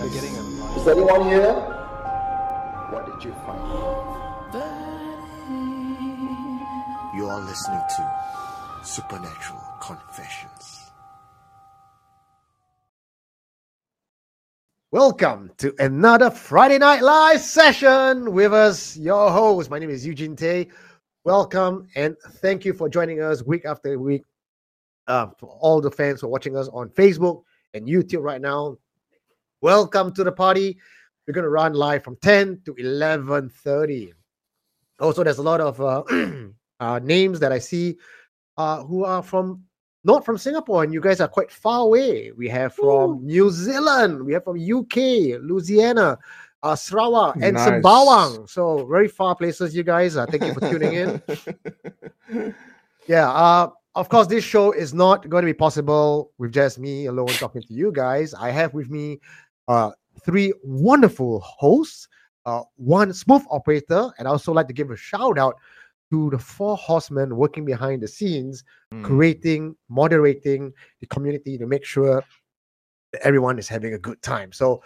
They're getting a Is anyone here? What did you find? You are listening to Supernatural Confessions. Welcome to another Friday Night Live session with us, your host. My name is Eugene Tay. Welcome and thank you for joining us week after week. Uh, for all the fans who are watching us on Facebook and YouTube right now, welcome to the party. We're going to run live from 10 to 11:30. Also, there's a lot of uh, uh, names that I see uh, who are from not from Singapore, and you guys are quite far away. We have from New Zealand, we have from UK, Louisiana, uh, Sarawak, and Nice. Sembawang. So very far places, you guys. Uh, thank you for tuning in. Yeah. Uh, of course, this show is not going to be possible with just me alone talking to you guys. I have with me uh, three wonderful hosts, uh, one smooth operator, and I also like to give a shout out to the four horsemen working behind the scenes, Hmm. creating, moderating the community to make sure that everyone is having a good time. So,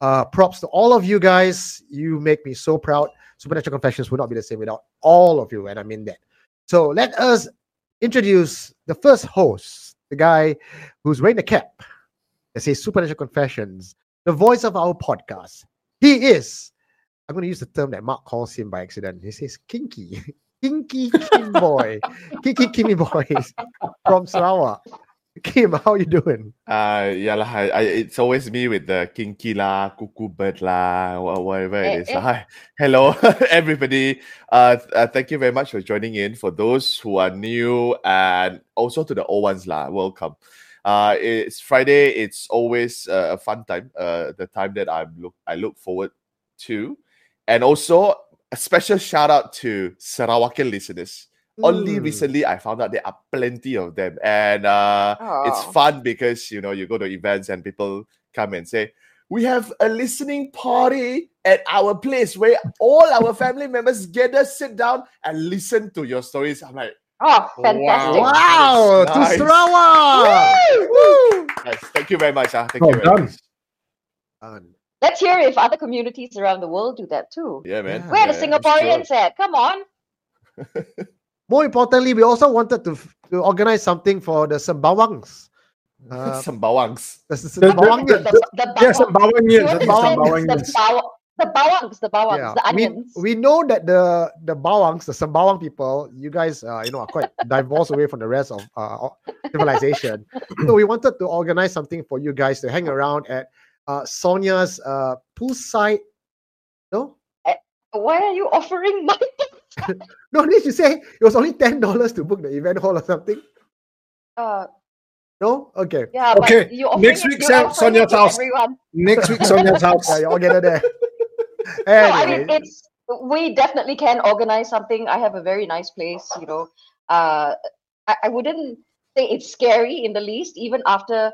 uh, props to all of you guys. You make me so proud. Supernatural Confessions would not be the same without all of you, and I mean that. So let us introduce the first host, the guy who's wearing the cap that says Supernatural Confessions, the voice of our podcast. He is, I'm going to use the term that Mark calls him by accident. He says kinky, kinky Kim boy, kinky Kimmy boys from Sarawak. Kim, how you doing? Uh, yeah, lah. I, I, it's always me with the kinky lah, cuckoo bird lah, whatever Eh, it is. eh. Hi, hello, everybody. Uh, uh, thank you very much for joining in. For those who are new and also to the old ones lah, welcome. Uh, it's Friday. It's always uh, a fun time. Uh, the time that I look I look forward to, and also a special shout out to Sarawakian listeners. Only Hmm. recently I found out there are plenty of them, and uh, it's fun because you know you go to events and people come and say we have a listening party at our place where all our family members gather sit down and listen to your stories i'm like Oh, fantastic. Wow. Wow, to Nice. Sarawak. Woo! nice. thank you very much ah. thank Well you very done. much Let's hear if other communities around the world do that too. yeah man Yeah. Where are the Singaporeans sure. at? Come on. More importantly, we also wanted to, to organize something for the Sembawangs. Uh, Sembawangs. the, the, The- the- Sembawangians. The, the, Yes, bawang- Sembawangians. you I want think to say Sembawangians. The, bawa- the bawangs, the bawangs, Yeah, the we, onions. we know that the the Bawangs, the Sembawang people, you guys, uh, you know, are quite divorced away from the rest of uh, civilization. so we wanted to organize something for you guys to hang around at uh, Sonia's uh, poolside. No, Why are you offering my no, did you say it was only ten dollars to book the event hall or something? uh No, okay. yeah, Okay, but you offering next it- week, you're Son- offering Sonia's house. Everyone. Next week, Sonia's house. Yeah, you all get it there. No, I mean it's we definitely can organize something. I have a very nice place, you know. Uh I, I wouldn't say it's scary in the least, even after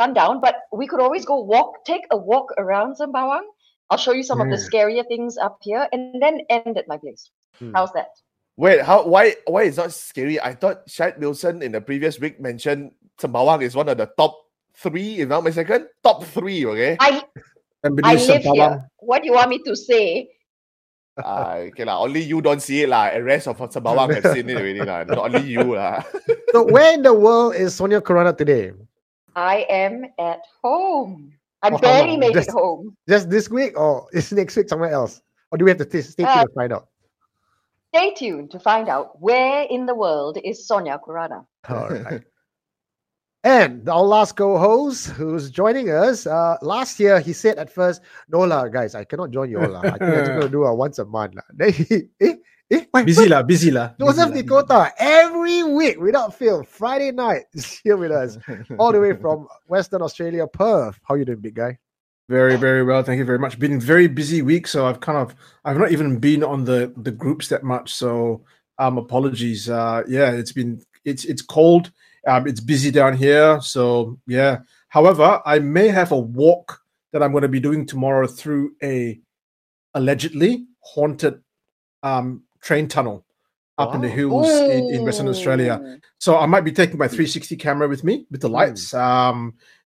sundown, but we could always go walk, take a walk around Sembawang. I'll show you some of the scarier things up here and then end at my place. Hmm. How's that? Wait, how? Why? Why is not scary? I thought Shad Wilson in the previous week mentioned Sembawang is one of the top three, if not mistaken, top three. Okay. I I live here. What do you want me to say? Uh, okay lah. Only you don't see it lah. The rest of Sembawang have seen it already lah. Not only you lah. so where in the world is Sonia Corona today? I am at home. I Oh, how barely long? made Just- it home. Just this week, or is next week somewhere else? Or do we have to t- stay tuned Uh, to find out? Stay tuned to find out where in the world is Sonia Kurana. All right. And our last co-host who's joining us, uh, last year he said at first, "No lah, guys, I cannot join you all. lah. I think I'm gonna do a once a month." lah." Then he, eh, eh, why- Busy lah, busy lah. Joseph busy lah. Dakota every week without fail, Friday night is here with us, all the way from Western Australia, Perth. How you doing, big guy? Very, very well. Thank you very much. Been very busy week, so I've kind of I've not even been on the the groups that much. So um apologies. Uh yeah, it's been it's it's cold. Um it's busy down here. So yeah. However, I may have a walk that I'm going to be doing tomorrow through a allegedly haunted um train tunnel up in the hills in, in Western Australia. So I might be taking my 360 camera with me with the lights. Um,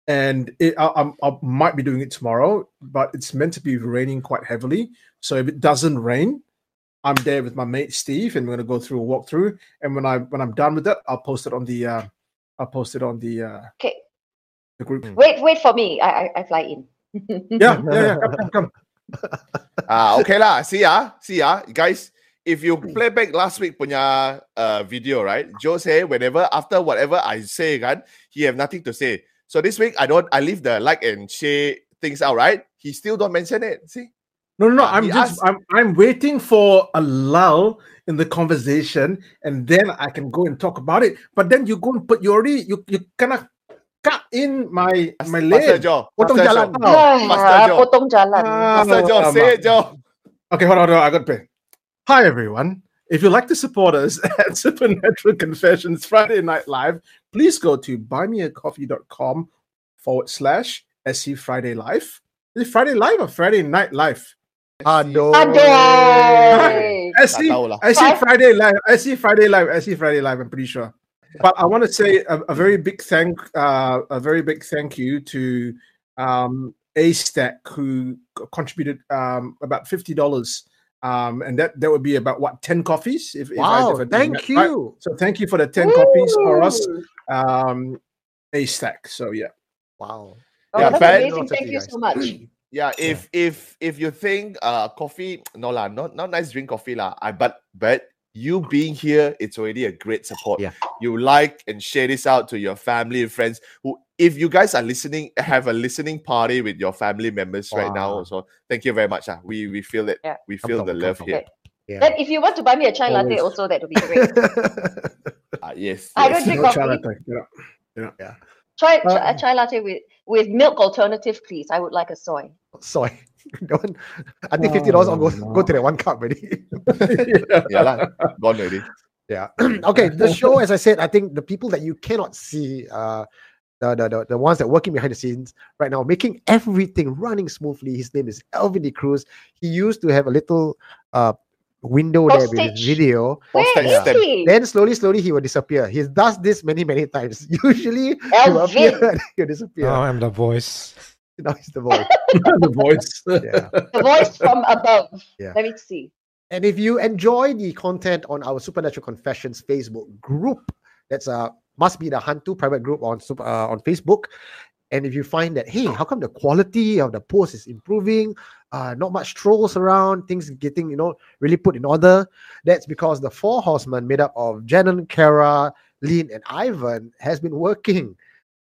and it, I, I'm- I might be doing it tomorrow, but it's meant to be raining quite heavily. So if it doesn't rain, I'm there with my mate Steve, and we're gonna go through a walkthrough. And when I when I'm done with that, I'll post it on the uh, I'll post it on the uh, Okay. the group. Wait, wait for me. I I, I fly in. Yeah, yeah, yeah. Come, come, come. Ah, okay lah. See ya, see ya, guys. If you play back last week punya uh, video, right? Joe say whenever after whatever I say, kan, he have nothing to say. So this week I don't. I leave the like and share things out, right? He still don't mention it. See? No, no, no. Uh, I'm he just asked- I'm I'm waiting for a lull in the conversation, and then I can go and talk about it. But then you go and put you already you you kind of cut in my my Master lane. Joe. Potong Master jalan. Joe. Master Ah, Joe. potong jalan. Ah, Master Joe, alamak. say it, Joe. Okay, hold on, hold on. I got to pay. Hi, everyone. If you'd like to support us at Supernatural Confessions Friday Night Live, please go to buymeacoffee.com forward slash SC Friday Live. Is it Friday Live or Friday Night Live? Aduh. Aduh. SC, Tak tahu lah. SC Five- Friday Live. SC Friday Live. SC Friday Live. I'm pretty sure. But I want to say a, a very big thank, uh, a very big thank you to um, A Stack who contributed um, about fifty dollars, um, and that that would be about what ten coffees. If, if I, Wow, if I thank that right. you. So thank you for the ten coffees for us, um, A Stack. So yeah. Wow. Oh, Yeah, that's amazing. Thank you you guys. so much. Yeah, if if if you think uh coffee no lah, not not nice drink coffee lah. I but but you being here, it's already a great support. Yeah. You like and share this out to your family and friends who if you guys are listening, have a listening party with your family members right now. Wow. Also, thank you very much. Ah. We we feel it. Yeah. We feel the Come, love come, here. Yeah. Then if you want to buy me a chai latte, also that would be great. Ah, yes. I don't drink No coffee. chai latte, yeah. Try, Uh, try a chai latte with with milk alternative, please. I would like a soy. Soy. Don't. I think fifty dollars. I'll go go to that one cup already. yeah lah, gone already. Yeah. okay. The show, as I said, I think the people that you cannot see, uh, the, the, the, the ones that are working behind the scenes right now, making everything running smoothly. His name is Elvin De Cruz. He used to have a little uh window there with his video. Where Hostage is stamp. he? Then slowly, slowly he will disappear. He does this many, many times. Usually he will appear and he'll disappear. Now I'm the voice. Now he's the voice. the voice. Yeah. the voice from above. Yeah. Let me see. And if you enjoy the content on our Supernatural Confessions Facebook group, that's uh must be the Hantu private group on super, uh, on Facebook. And if you find that hey, how come the quality of the post is improving? Uh, not much trolls around, things getting you know really put in order. That's because the four horsemen made up of Janon, Kara, Lynn, and Ivan has been working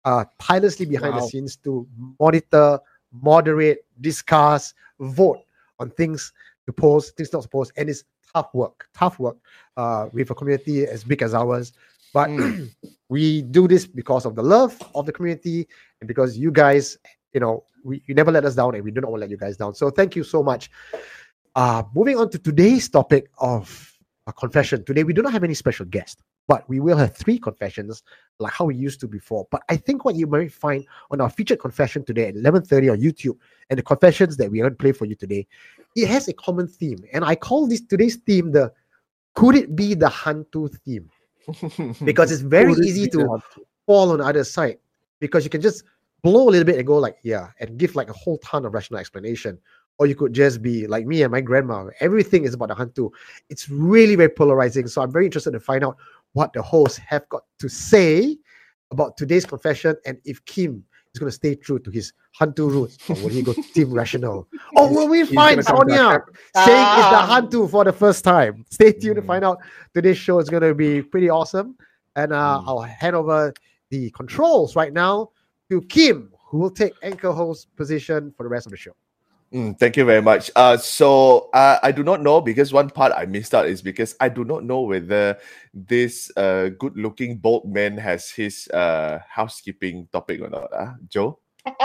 uh tirelessly behind the scenes to monitor, moderate, discuss, vote on things to post, things not to post, and it's tough work, tough work uh, with a community as big as ours. But Mm. we do this because of the love of the community and because you guys, you know, we, you never let us down and we do not want to let you guys down. So thank you so much. Uh, moving on to today's topic of a confession. Today we do not have any special guest, but we will have three confessions like how we used to before. But I think what you might find on our featured confession today at 11:30 on YouTube and the confessions that we're going to play for you today, it has a common theme. And I call this today's theme the could it be the Hantu theme? Because it's very Would easy to fall on the other side. Because you can just blow a little bit and go like yeah and give like a whole ton of rational explanation. Or you could just be like me and my grandma. Everything is about the hantu. It's really very polarizing. So i'm very interested to find out what the hosts have got to say about today's confession and if kim is going to stay true to his hantu roots or will he go team rational or will we find sonia saying it's the Ah. hantu for the first time stay tuned to Mm. find out today's show is going to be pretty awesome and uh, Mm. I'll hand over the controls right now to Kim, who will take anchor host position for the rest of the show. Mm, thank you very much. Uh, so uh, I do not know because one part I missed out is because I do not know whether this uh, good-looking bald man has his uh, housekeeping topic or not. Uh, Joe?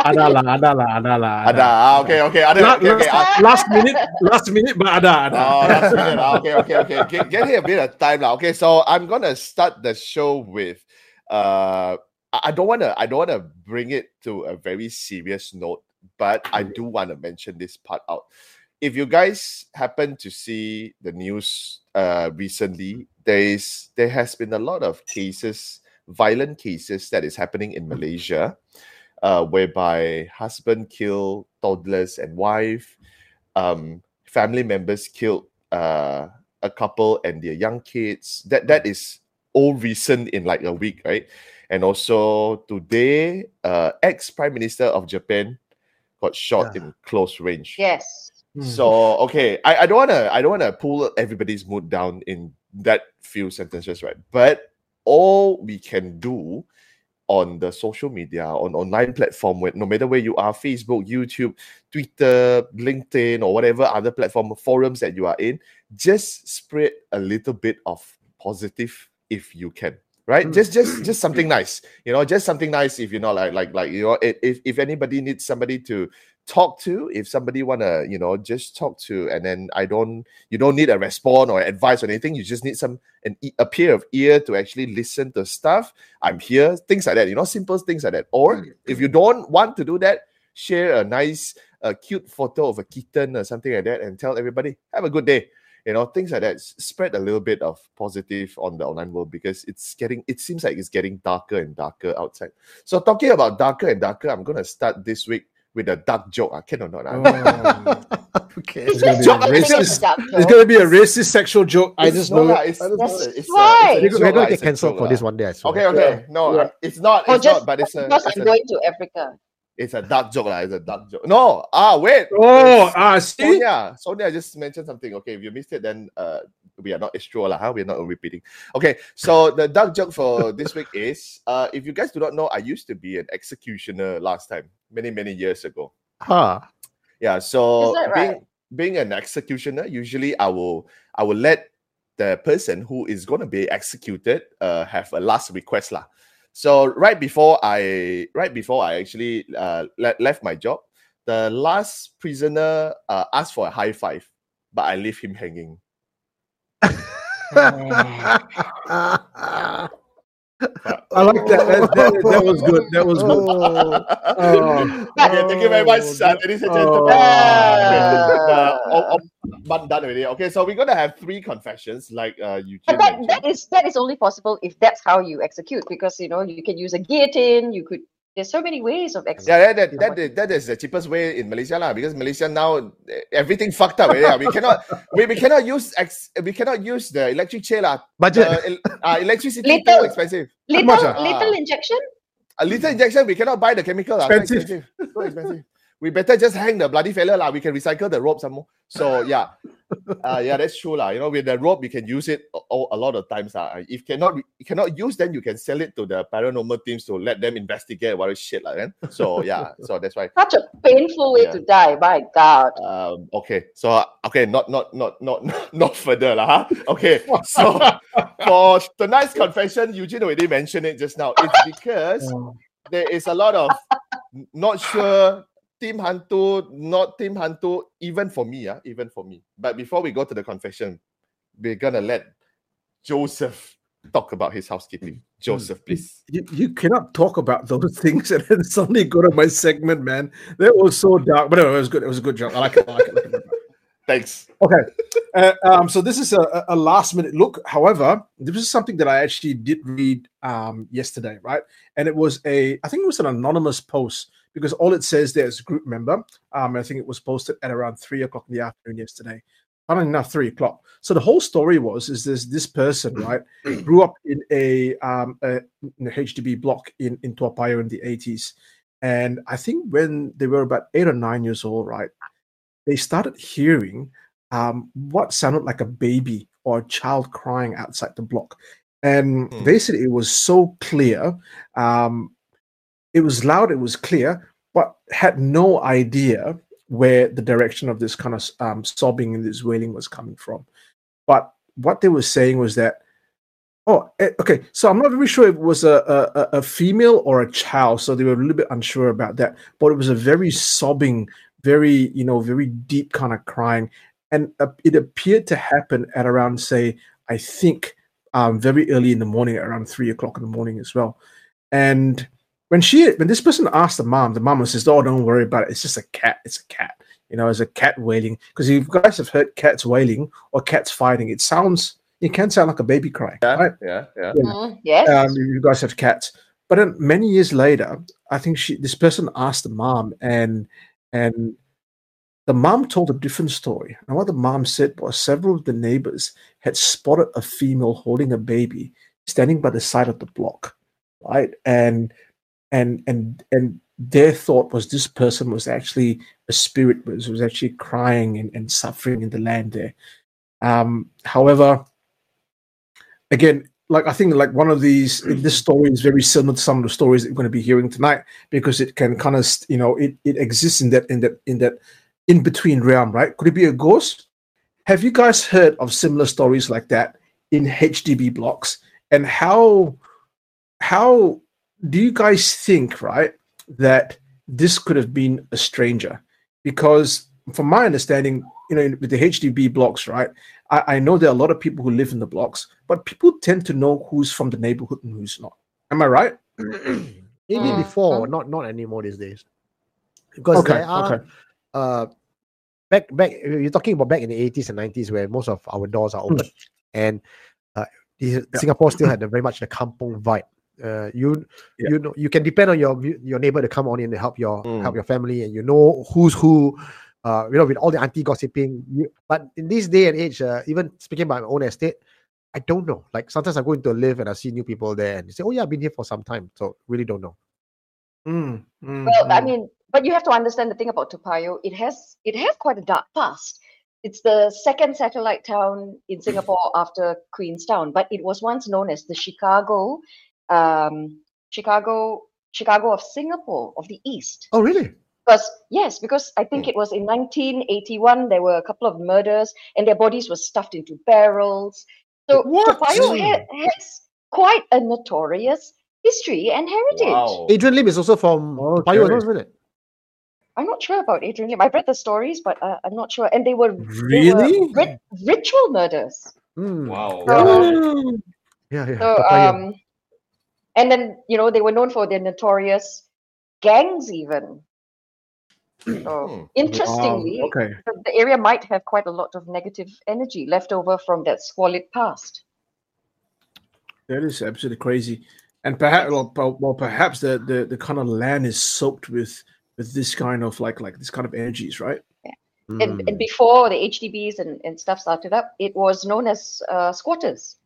Ada lah, ada lah, ada lah. Ada. Ah, okay, okay. Ada. La- Okay, okay. last, ah. last minute, last minute, but ada, ada. Oh, last minute. ah, Okay, okay, okay. Get, get here a bit of time now. Okay, so I'm gonna start the show with uh I I don't wanna I don't wanna bring it to a very serious note, but I do wanna mention this part out. If you guys happen to see the news uh recently, there is there has been a lot of cases, violent cases that is happening in Malaysia. uh, whereby husband killed toddlers and wife, um, family members killed uh, a couple and their young kids. That that is all recent in like a week, right? And also today, uh, ex Prime Minister of Japan got shot Yeah. in close range. Yes. Hmm. So okay, I, I don't wanna I don't wanna pull everybody's mood down in that few sentences, right? But all we can do on the social media, on online platform, where no matter where you are, Facebook, YouTube, Twitter, LinkedIn, or whatever other platform forums that you are in, just spread a little bit of positive if you can. Right, Mm. just just just something nice, you know, just something nice. If you're not like like like you know, if if anybody needs somebody to talk to if somebody wanna you know just talk to and then i don't you don't need a response or advice or anything you just need some an e- a pair of ear to actually listen to stuff. I'm here things like that you know simple things like that. Or if you don't want to do that share a nice a cute photo of a kitten or something like that and tell everybody have a good day you know things like that spread a little bit of positive on the online world because it's getting it seems like it's getting darker and darker outside so talking about darker and darker i'm gonna start this week with a dark joke. I can or not? ah? Oh, okay. It's gonna be Joke, a I think it's racist. a It's gonna be a racist sexual joke. I just know lah, it. It's, I just it's, know a- it. it's, a- right. it's a We're, joke we're going lah, to get it's a cancelled joke for lah. this one day. I swear. Okay, okay. No, Yeah. uh, it's not. Or It's just not. But it's a. because It's I'm a, going to Africa. It's a dark joke, lah. It's a dark joke. No. Ah, wait. Oh, It's- ah, see, Sonia, Sonia just mentioned something. Okay, if you missed it, then uh, we are not extra lah. Huh? We're not repeating. Okay, so the dark joke for this week is uh, if you guys do not know, I used to be an executioner last time, many many years ago. Huh. Yeah, so Is being right? being an executioner, usually I will I will let the person who is going to be executed uh, have a last request lah. So right before I right before I actually uh, le- left my job, the last prisoner uh, asked for a high five, but I leave him hanging. I like that. That, that. that was good. That was good. Oh. Oh. Okay, thank you very much, Oh, uh, ladies and oh. gentlemen. Ah. Uh, oh, oh, but done already. Okay, so we're gonna have three confessions, like uh, Eugene But that, mentioned. that is that is only possible if that's how you execute because you know you can use a guillotine. You could. There's so many ways of executing. Yeah, that, that, that, is- that is the cheapest way in Malaysia lah. Because Malaysia now eh, everything fucked up. Yeah, we cannot we, we cannot use ex, we cannot use the electric chair lah. Budget. The el- uh, electricity Little. too expensive. Little much, ah? little injection. A little injection we cannot buy the chemical Expensive. expensive. So expensive. We better just hang the bloody fella lah. We can recycle the rope some more. So yeah, uh, yeah, that's true lah. You know, with the rope you can use it a, a lot of times lah. If cannot you cannot use, then you can sell it to the paranormal teams to let them investigate what is shit like then. So yeah, so that's why. Such a painful way Yeah. to die. My God. Um, okay, so uh, okay, not not not not not further lah. Huh? Okay, so for tonight's confession, Eugene already mentioned it just now. It's because there is a lot of not sure team hantu, not team hantu, even for me, yeah, even for me. But before we go to the confession, we're gonna let Joseph talk about his housekeeping. Joseph, please. You, you cannot talk about those things and then suddenly go to my segment, man. That was so dark, but it was good. It was a good joke. I like it. I like it. I like it. Thanks. Okay. Uh, um, so this is a, a- a last minute look. However, this is something that I actually did read um, yesterday, right? And it was a, I think it was an anonymous post because all it says there is group member. Um, I think it was posted at around three o'clock in the afternoon yesterday. Funny enough, three o'clock. So the whole story was is this this person, right, grew up in a um a, in a HDB block in in Toa Payoh in the eighties, and I think when they were about eight or nine years old, right, they started hearing um, what sounded like a baby or a child crying outside the block. And Hmm. they said it was so clear. Um, it was loud, it was clear, but had no idea where the direction of this kind of um, sobbing and this wailing was coming from. But what they were saying was that, oh, eh, okay, so I'm not very sure if it was a, a, a- female or a child. So they were a little bit unsure about that. But it was a very sobbing, very, you know, very deep kind of crying and it appeared to happen at around say i think um, very early in the morning around three o'clock in the morning as well and when she when this person asked the mom the mom says oh don't worry about it it's just a cat it's a cat you know it's a cat wailing because you guys have heard cats wailing or cats fighting it sounds it can sound like a baby cry. Yeah, right yeah, yeah. Yeah. Mm, yes. um, you guys have cats But then many years later, I think she this person asked the mom, and and the mom told a different story. And what the mom said was several of the neighbors had spotted a female holding a baby standing by the side of the block, right? And and and and their thought was this person was actually a spirit was was actually crying and, and suffering in the land there. Um, however, again, like I think like one of these this story is very similar to some of the stories that we're going to be hearing tonight because it can kind of you know it, it exists in that in that in that in between realm, right? Could it be a ghost? Have you guys heard of similar stories like that in HDB blocks? And how how do you guys think, right, that this could have been a stranger? Because from my understanding, you know, with the HDB blocks, right, I, I know there are a lot of people who live in the blocks, but people tend to know who's from the neighborhood and who's not. Am I right? Maybe Mm, before, mm. not not anymore these days. Because Okay, there are okay. uh back back you're talking about back in the 80s and 90s where most of our doors are open and uh the- Singapore still had a very much the kampong vibe. Uh, you Yeah. you know you can depend on your your neighbor to come on in to help your Mm. help your family and you know who's who uh you know with all the auntie gossiping you, but in this day and age uh, even speaking about my own estate I don't know like sometimes I go into a live and I see new people there and they say oh yeah I've been here for some time so really don't know Mm, mm, Well, I mm. mean, but you have to understand the thing about Toa Payoh. It has it has quite a dark past. It's the second satellite town in Singapore after Queenstown, but it was once known as the Chicago, um, Chicago, Chicago of Singapore of the East. oh really Because yes, because I think it was in 1981 there were a couple of murders and their bodies were stuffed into barrels. So What? Toa Payoh ha- has quite a notorious history and heritage. Wow. Adrian Lim is also from Toa Payoh, Okay. isn't it I'm not sure about Adrian Lim. I've read the stories, but uh, I'm not sure. And they were, they were Really? rit- ritual murders. Mm. Wow. So, yeah yeah so um, and then you know they were known for their notorious gangs, even. So Hmm. interestingly, Wow, okay. the, the area might have quite a lot of negative energy left over from that squalid past. That is absolutely crazy. And perhaps, well, well, perhaps the, the, the kind of land is soaked with with this kind of like like this kind of energies, right? And, Mm. and before the HDBs and, and stuff started up, it was known as uh, squatters.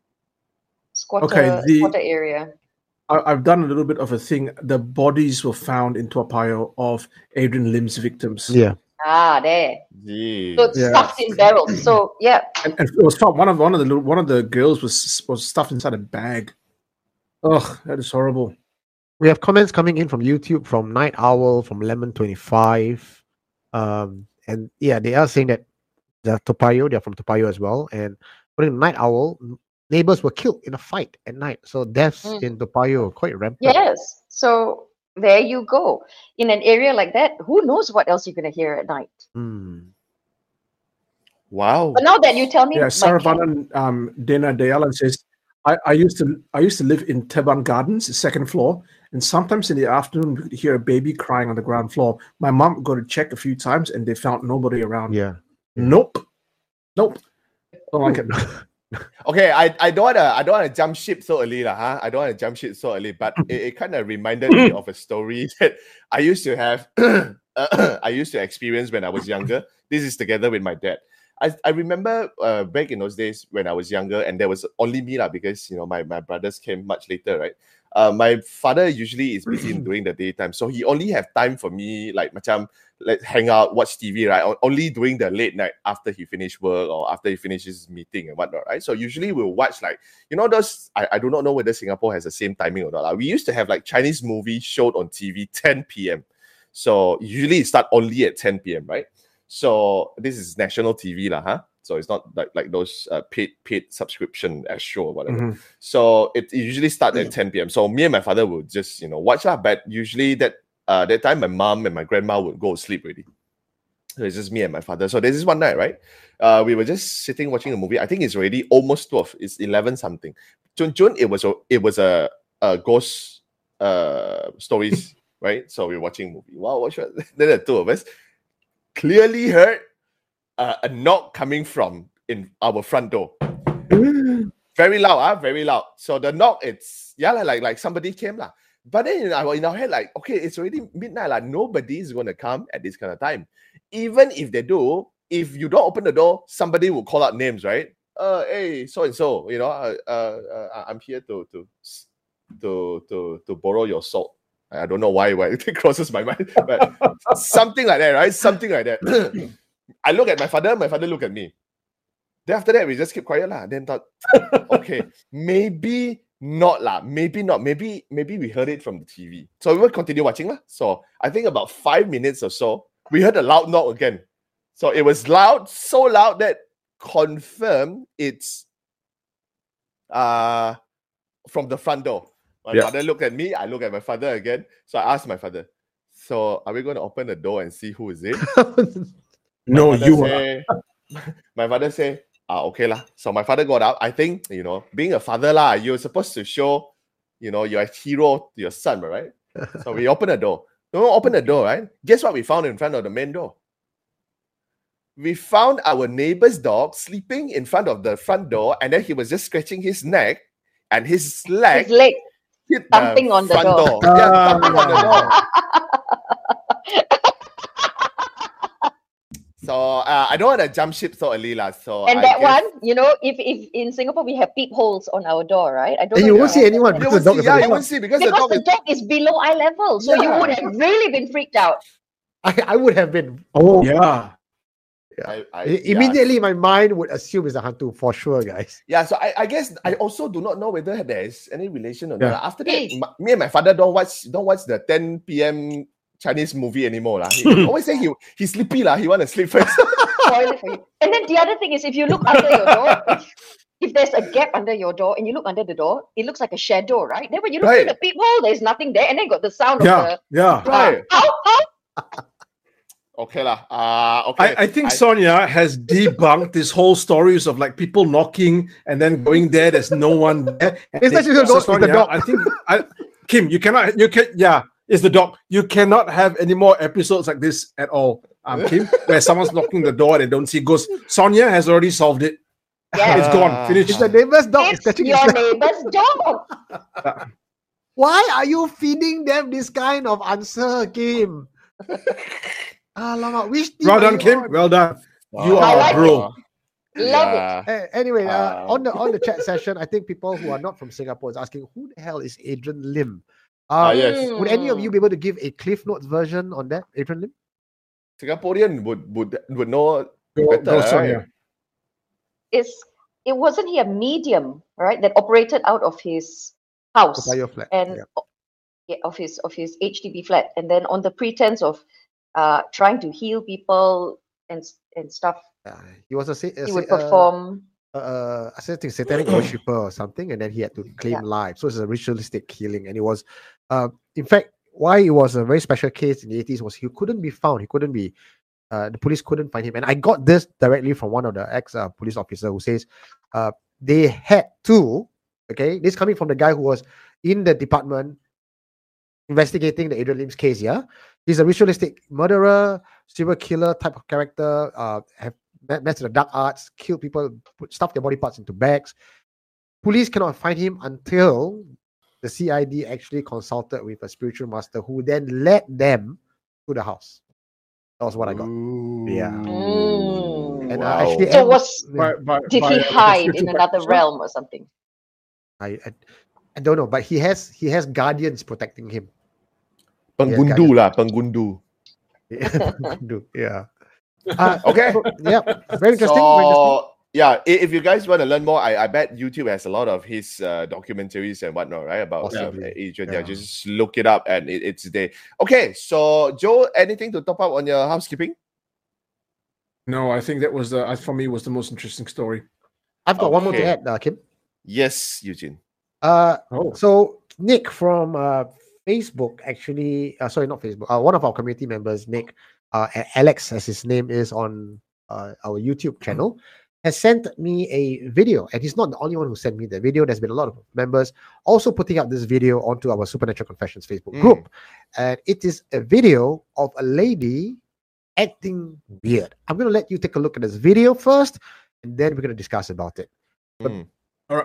Squatter, the- squatter area. I, I've done a little bit of a thing. The bodies were found in Toa of Adrian Lim's victims. yeah Ah, there. Jeez. So it's Yeah. stuffed in barrels. So yeah, and, and it was found one of one of the little, one of the girls was was stuffed inside a bag. Ugh, that is horrible. We have comments coming in from YouTube, from Night Owl, from Lemon25. Um, and yeah, they are saying that they're Toa Payoh, they're from Toa Payoh as well. And according to Night Owl, n- neighbors were killed in a fight at night. So deaths Mm. in Toa Payoh are quite rampant. yes. So there you go. In an area like that, who knows what else you're gonna hear at night? Mm. Wow. But now that you tell me, Yeah, my cat- Saravanan um, Dana Dayalan says, I, I used to I used to live in Teban Gardens, the second floor, and sometimes in the afternoon we could hear a baby crying on the ground floor. My mom would go to check a few times, and they found nobody around. Yeah. Nope, nope. Don't like it. Okay, I, I don't wanna I don't wanna jump ship so early, lah, huh? I don't wanna jump ship so early, but it, it kind of reminded me of a story that I used to have I used to experience when I was younger. This is together with my dad. I, I remember uh, back in those days when I was younger, and there was only me lah, because you know my, my brothers came much later, right? Uh, my father usually is busy in during the daytime, so he only have time for me like macam let hang out, watch TV, right? Only during the late night after he finished work or after he finishes his meeting and whatnot, right? So usually we'll watch like you know those. I, I do not know whether Singapore has the same timing or not. lah. We used to have like Chinese movie showed on TV 10 p.m. So usually it start only at 10 p.m. Right? So this is national TV lah, huh? So it's not like like those uh, paid paid subscription as show or whatever. Mhm. So it usually start at 10 p.m. So me and my father would just you know watch lah. But usually that uh that time my mom and my grandma would go to sleep already. So it's just me and my father. So there's this one night, right? Uh, we were just sitting watching a movie. I think it's already almost 12. It's 11 something. Jun Jun, it was a it was a, a ghost uh stories, right? So we're watching movie. Wow, what should then the two of us clearly heard uh, a knock coming from in our front door. very loud, ah, very loud. So the knock, it's yeah, like like somebody came lah. But then in our, in our head, like, okay, it's already midnight. Like nobody is gonna come at this kind of time. Even if they do, if you don't open the door, somebody will call out names, right? Uh, hey, so and so, you know, uh, uh, uh, I'm here to to to to to borrow your salt. I don't know why why it crosses my mind, but something like that, right? Something like that. I look at my father, my father look at me. Then after that, we just keep quiet lah. Then thought, okay, maybe not lah. Maybe not. Maybe maybe we heard it from the TV. So we will continue watching lah. So I think about five minutes or so, we heard a loud knock again. So it was loud, so loud that confirmed it's uh from the front door. My Yeah. father looked at me, I look at my father again. So I asked my father, So are we going to open the door and see who is it? No, father you are. say, my father say, ah, okay lah. So my father got up. I think, you know, being a father lah, you're supposed to show, you know, you're a hero to your son, right? So we open the door. No, open the door, right? Guess what we found in front of the main door? We found our neighbor's dog sleeping in front of the front door, and then he was just scratching his neck, and his leg His leg. hit thumping on the front door. Yeah, thumping on the door. So uh, I don't want to jump ship so early, lah. So And I that guess- one, you know, if if in Singapore we have peepholes on our door, right? I don't. And know you won't see anyone that. you because won't the dog see, is yeah, you won't see because, the Because dog the is dog is below eye level, so you would have really been freaked out. I, I would have been. Oh, yeah. I, I, I- yeah. Immediately, my mind would assume it's a hantu for sure, guys. Yeah, so I, I guess I also do not know whether there is any relation or Yeah. not. After that, my- me and my father don't watch don't watch the 10 p.m. Chinese movie anymore. lah. He always say he he's sleepy lah. He want to sleep first. Spoil it for you. And then the other thing is, if you look under your door, if, if there's a gap under your door and you look under the door, it looks like a shadow, right? Then when you look Right. through the peephole, there's nothing there, and then got the sound Yeah. of the Yeah. right. ow, ow. Okay lah. Uh, okay. I, I think Sonia has debunked this whole stories of like people knocking and then going there. There's no one there. and It's they- not just the dog, it's the Sonia, dog. I think I, Kim, you cannot. You can. Yeah, it's the dog. You cannot have any more episodes like this at all. Um, Kim, where someone's knocking the door and they don't see ghosts. Sonia has already solved it. Yes. It's gone. Finished. It's the neighbor's dog. It's It's your his neighbor's dog. Why are you feeding them this kind of answer, Kim? Alamak, which Well done, Kim. on? Well done. You are like a bro. Love yeah. Eh, anyway, uh, Um, on the on the chat session, I think people who are not from Singapore is asking who the hell is Adrian Lim. Ah, Uh, yes. Would any of you be able to give a Cliff Notes version on that, Adrian Lim? Singaporean would would would know Go, better. go right? Sonia. Is it wasn't he a medium, right? That operated out of his house flat. and yeah. o- yeah, of his of his HDB flat, and then on the pretense of uh trying to heal people and and stuff, Yeah, he was a, a he would uh, perform. uh, I said think satanic worshipper or something, and then he had to claim Yeah. life. So it's a ritualistic healing, and it was, uh, in fact, why it was a very special case in the eighties was he couldn't be found. He couldn't be. Uh, the police couldn't find him, and I got this directly from one of the ex uh, police officer who says, uh, they had to. Okay, this coming from the guy who was in the department investigating the Adrian Lim's case. Yeah, he's a ritualistic murderer, serial killer type of character. Uh, have me- messed with the dark arts, killed people, put stuff their body parts into bags. Police cannot find him until the CID actually consulted with a spiritual master who then led them to the house. That was what I got. Yeah. Mm. And Wow. actually, So was By- by- did by he hide in another practitioner? realm or something? I, I I don't know, but he has he has guardians protecting him. Penggundu guys. lah, penggundu. yeah. Uh, Okay. yeah. Very interesting. very interesting. So yeah, i- if you guys want to learn more, I, I bet YouTube has a lot of his uh, documentaries and whatnot, right? About um, Adrian. Yeah. Yeah, just look it up and it, it's there. Okay, so Joe, anything to top up on your housekeeping? No, I think that was the uh, for me was the most interesting story. I've got one more to add, uh, Kim. Yes, Eugene. Uh, Oh, So Nick from uh, Facebook actually, uh, sorry, not Facebook. Uh, one of our community members, Nick, uh, Alex, as his name is on uh, our YouTube channel, has sent me a video, and he's not the only one who sent me the video. There's been a lot of members also putting up this video onto our Supernatural Confessions Facebook Mm. group, and it is a video of a lady acting weird. I'm going to let you take a look at this video first, and then we're going to discuss about it. Mm.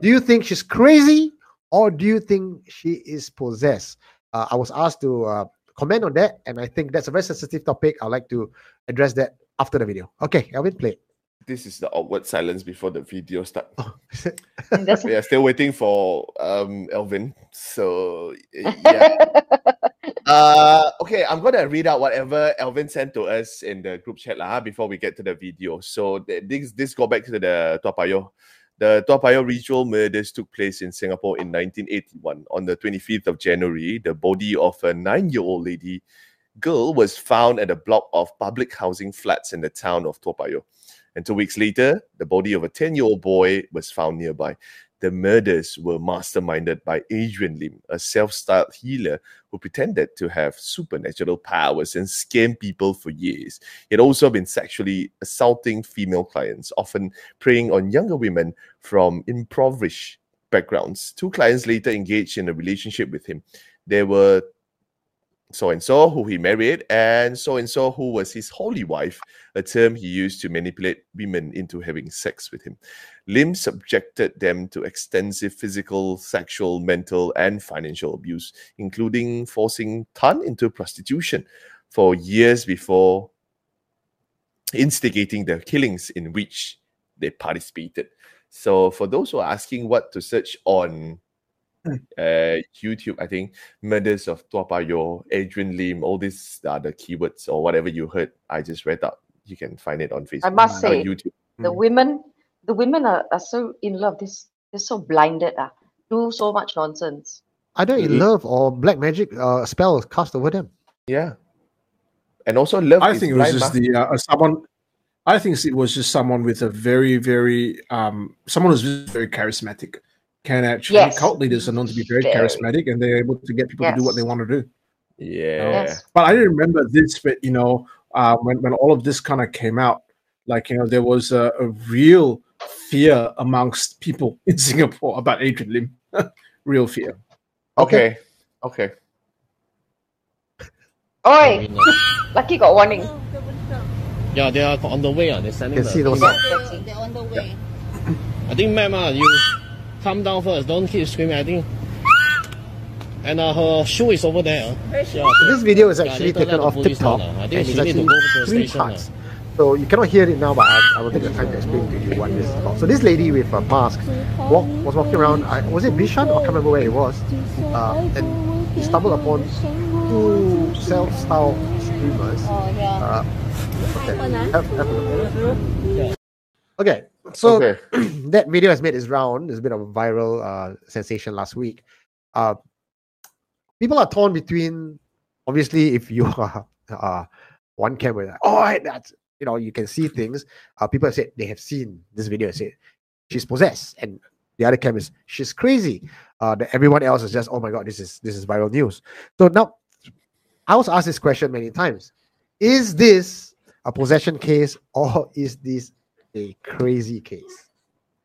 do you think she's crazy or do you think she is possessed? uh, I was asked to uh, comment on that, and I think that's a very sensitive topic. I'd like to address that after the video. Okay, Alvin, play. it. This is the awkward silence before the video starts. That's- We are still waiting for um Elvin. So yeah. uh okay, I'm gonna read out whatever Elvin sent to us in the group chat lah, before we get to the video. So this this go back to the Toa Payoh. The Toa Payoh ritual murders took place in Singapore in 1981. On the 25th of January, the body of a nine-year-old lady girl was found at a block of public housing flats in the town of Toa Payoh. And two weeks later, the body of a 10 year old boy was found nearby. The murders were masterminded by Adrian Lim, a self styled healer who pretended to have supernatural powers and scammed people for years. He had also been sexually assaulting female clients, often preying on younger women from impoverished backgrounds. Two clients later engaged in a relationship with him. There were so and so who he married, and so and so who was his holy wife, a term he used to manipulate women into having sex with him. Lim subjected them to extensive physical, sexual, mental, and financial abuse, including forcing Tan into prostitution for years before instigating the killings in which they participated. So, for those who are asking what to search on uh, YouTube, I think murders of Toa Payoh, Adrian Lim, all these are the keywords or whatever you heard. I just read out. You can find it on Facebook. I must uh, say, YouTube. the women, the women are, are so in love. This they're so blinded. Ah, do so much nonsense. Either in love or black magic uh, spells cast over them. Yeah. And also, love. I think it was just mah. the uh, someone. I think it was just someone with a very, very um, someone who's very charismatic. Can actually Yes. cult leaders are known to be very, Very. charismatic, and they're able to get people to do what they want to do. Yeah. Yes. But I didn't remember this, but you know, uh, when when all of this kind of came out, like you know, there was a, a real fear amongst people in Singapore about Adrian Lim. real fear. Okay. Okay. Oi, lucky got warning. Yeah, they are on the way. Uh, they're You sending can see the. those. That's it. They're on the way. I think, ma'am, uh, you calm down first. Don't keep screaming. I think. And uh, her shoe is over there. Yeah. This video is actually later taken let the off TikTok, know lah. I and think it's she need to actually go to three station. parts. So you cannot hear it now, but I, I will take the time to explain to you what this is about. So this lady with a mask walk, was walking around. I, was it Bishan I can't remember where it was. Uh, and he stumbled upon two self-styled streamers. Oh. Uh, okay. Have- have a look. Okay, so okay. that video has made its round. It's been a viral uh, sensation last week. Uh, people are torn between, obviously, if you are uh, one camera, oh, that's you know, you can see things. Uh, people have said they have seen this video and said she's possessed, and the other camera is she's crazy. Uh, that everyone else is just, oh my god, this is this is viral news. So now, I was asked this question many times: Is this a possession case or is this a crazy case?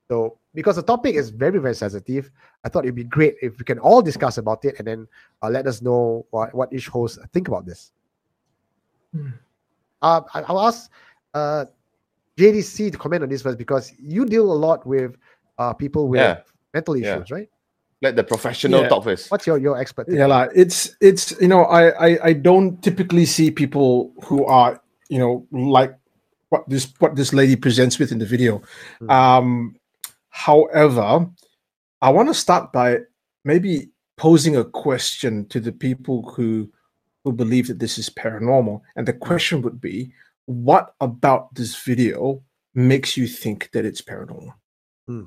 So, because the topic is very, very sensitive, I thought it'd be great if we can all discuss about it and then uh, let us know what, what each host think about this. Uh, I, I'll ask uh, JDC to comment on this first because you deal a lot with uh, people with Yeah. mental Yeah. issues, right? Let the professional Yeah. talk first. What's your, your expertise? Yeah, like it's it's you know I, I I don't typically see people who are you know like what this what this lady presents with in the video. Mm. Um, however, I want to start by maybe posing a question to the people who who believe that this is paranormal, and the question would be, what about this video makes you think that it's paranormal? Hmm.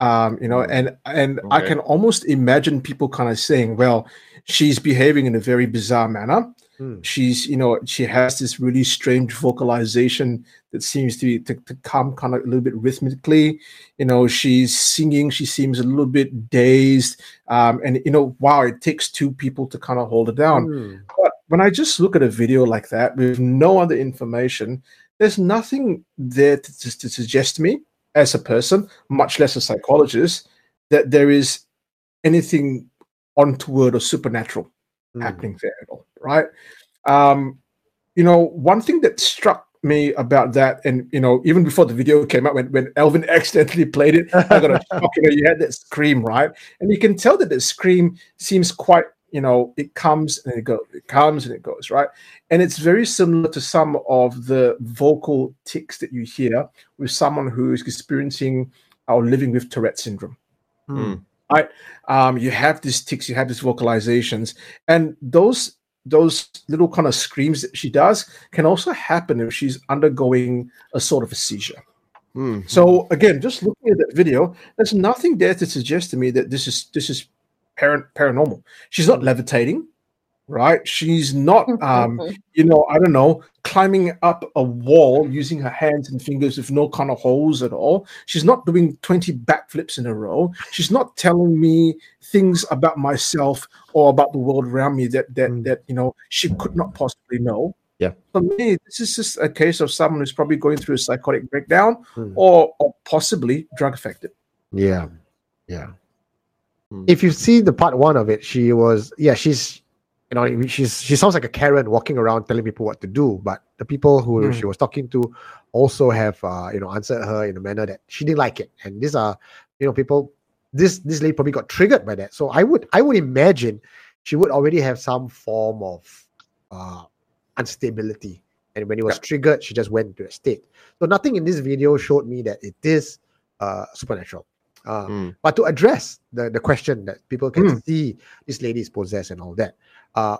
um you know Mm. and and i can almost imagine people kind of saying well she's behaving in a very bizarre manner Hmm. she's you know she has this really strange vocalization that seems to be to, to come kind of a little bit rhythmically you know she's singing she seems a little bit dazed um and you know wow it takes two people to kind of hold her down Hmm. but when I just look at a video like that with no other information, there's nothing there to, to, to suggest to me as a person, much less a psychologist, that there is anything untoward or supernatural Hmm. happening there at all, right? Um, you know, one thing that struck me about that, and you know, even before the video came out, when, when Elvin accidentally played it, I got a shock. You know, you had that scream, right? And you can tell that the scream seems quite you know, it comes and it goes, it comes and it goes, right? And it's very similar to some of the vocal tics that you hear with someone who is experiencing or living with Tourette syndrome. Mm. Right? Um, you have these tics, you have these vocalizations, and those those little kind of screams that she does can also happen if she's undergoing a sort of a seizure. Mm. So again, just looking at that video, there's nothing there to suggest to me that this is this is parent paranormal. She's not levitating, right? She's not um, you know, I don't know, climbing up a wall using her hands and fingers with no kind of holes at all. She's not doing 20 backflips in a row. She's not telling me things about myself or about the world around me that that Mm. that you know she could not possibly know. Yeah. For me, this is just a case of someone who's probably going through a psychotic breakdown Mm. or, or possibly drug affected. Yeah, yeah. Mm. If you see the part one of it, she was yeah, she's you know she's she sounds like a Karen walking around telling people what to do, but the people who Mm. she was talking to also have uh, you know answered her in a manner that she didn't like it, and these are you know people. This this lady probably got triggered by that, so I would I would imagine she would already have some form of uh, instability, and when it was triggered, she just went into a state. So nothing in this video showed me that it is uh, supernatural. Uh, Mm. but to address the, the question that people can Mm. see this lady is possessed and all that, uh,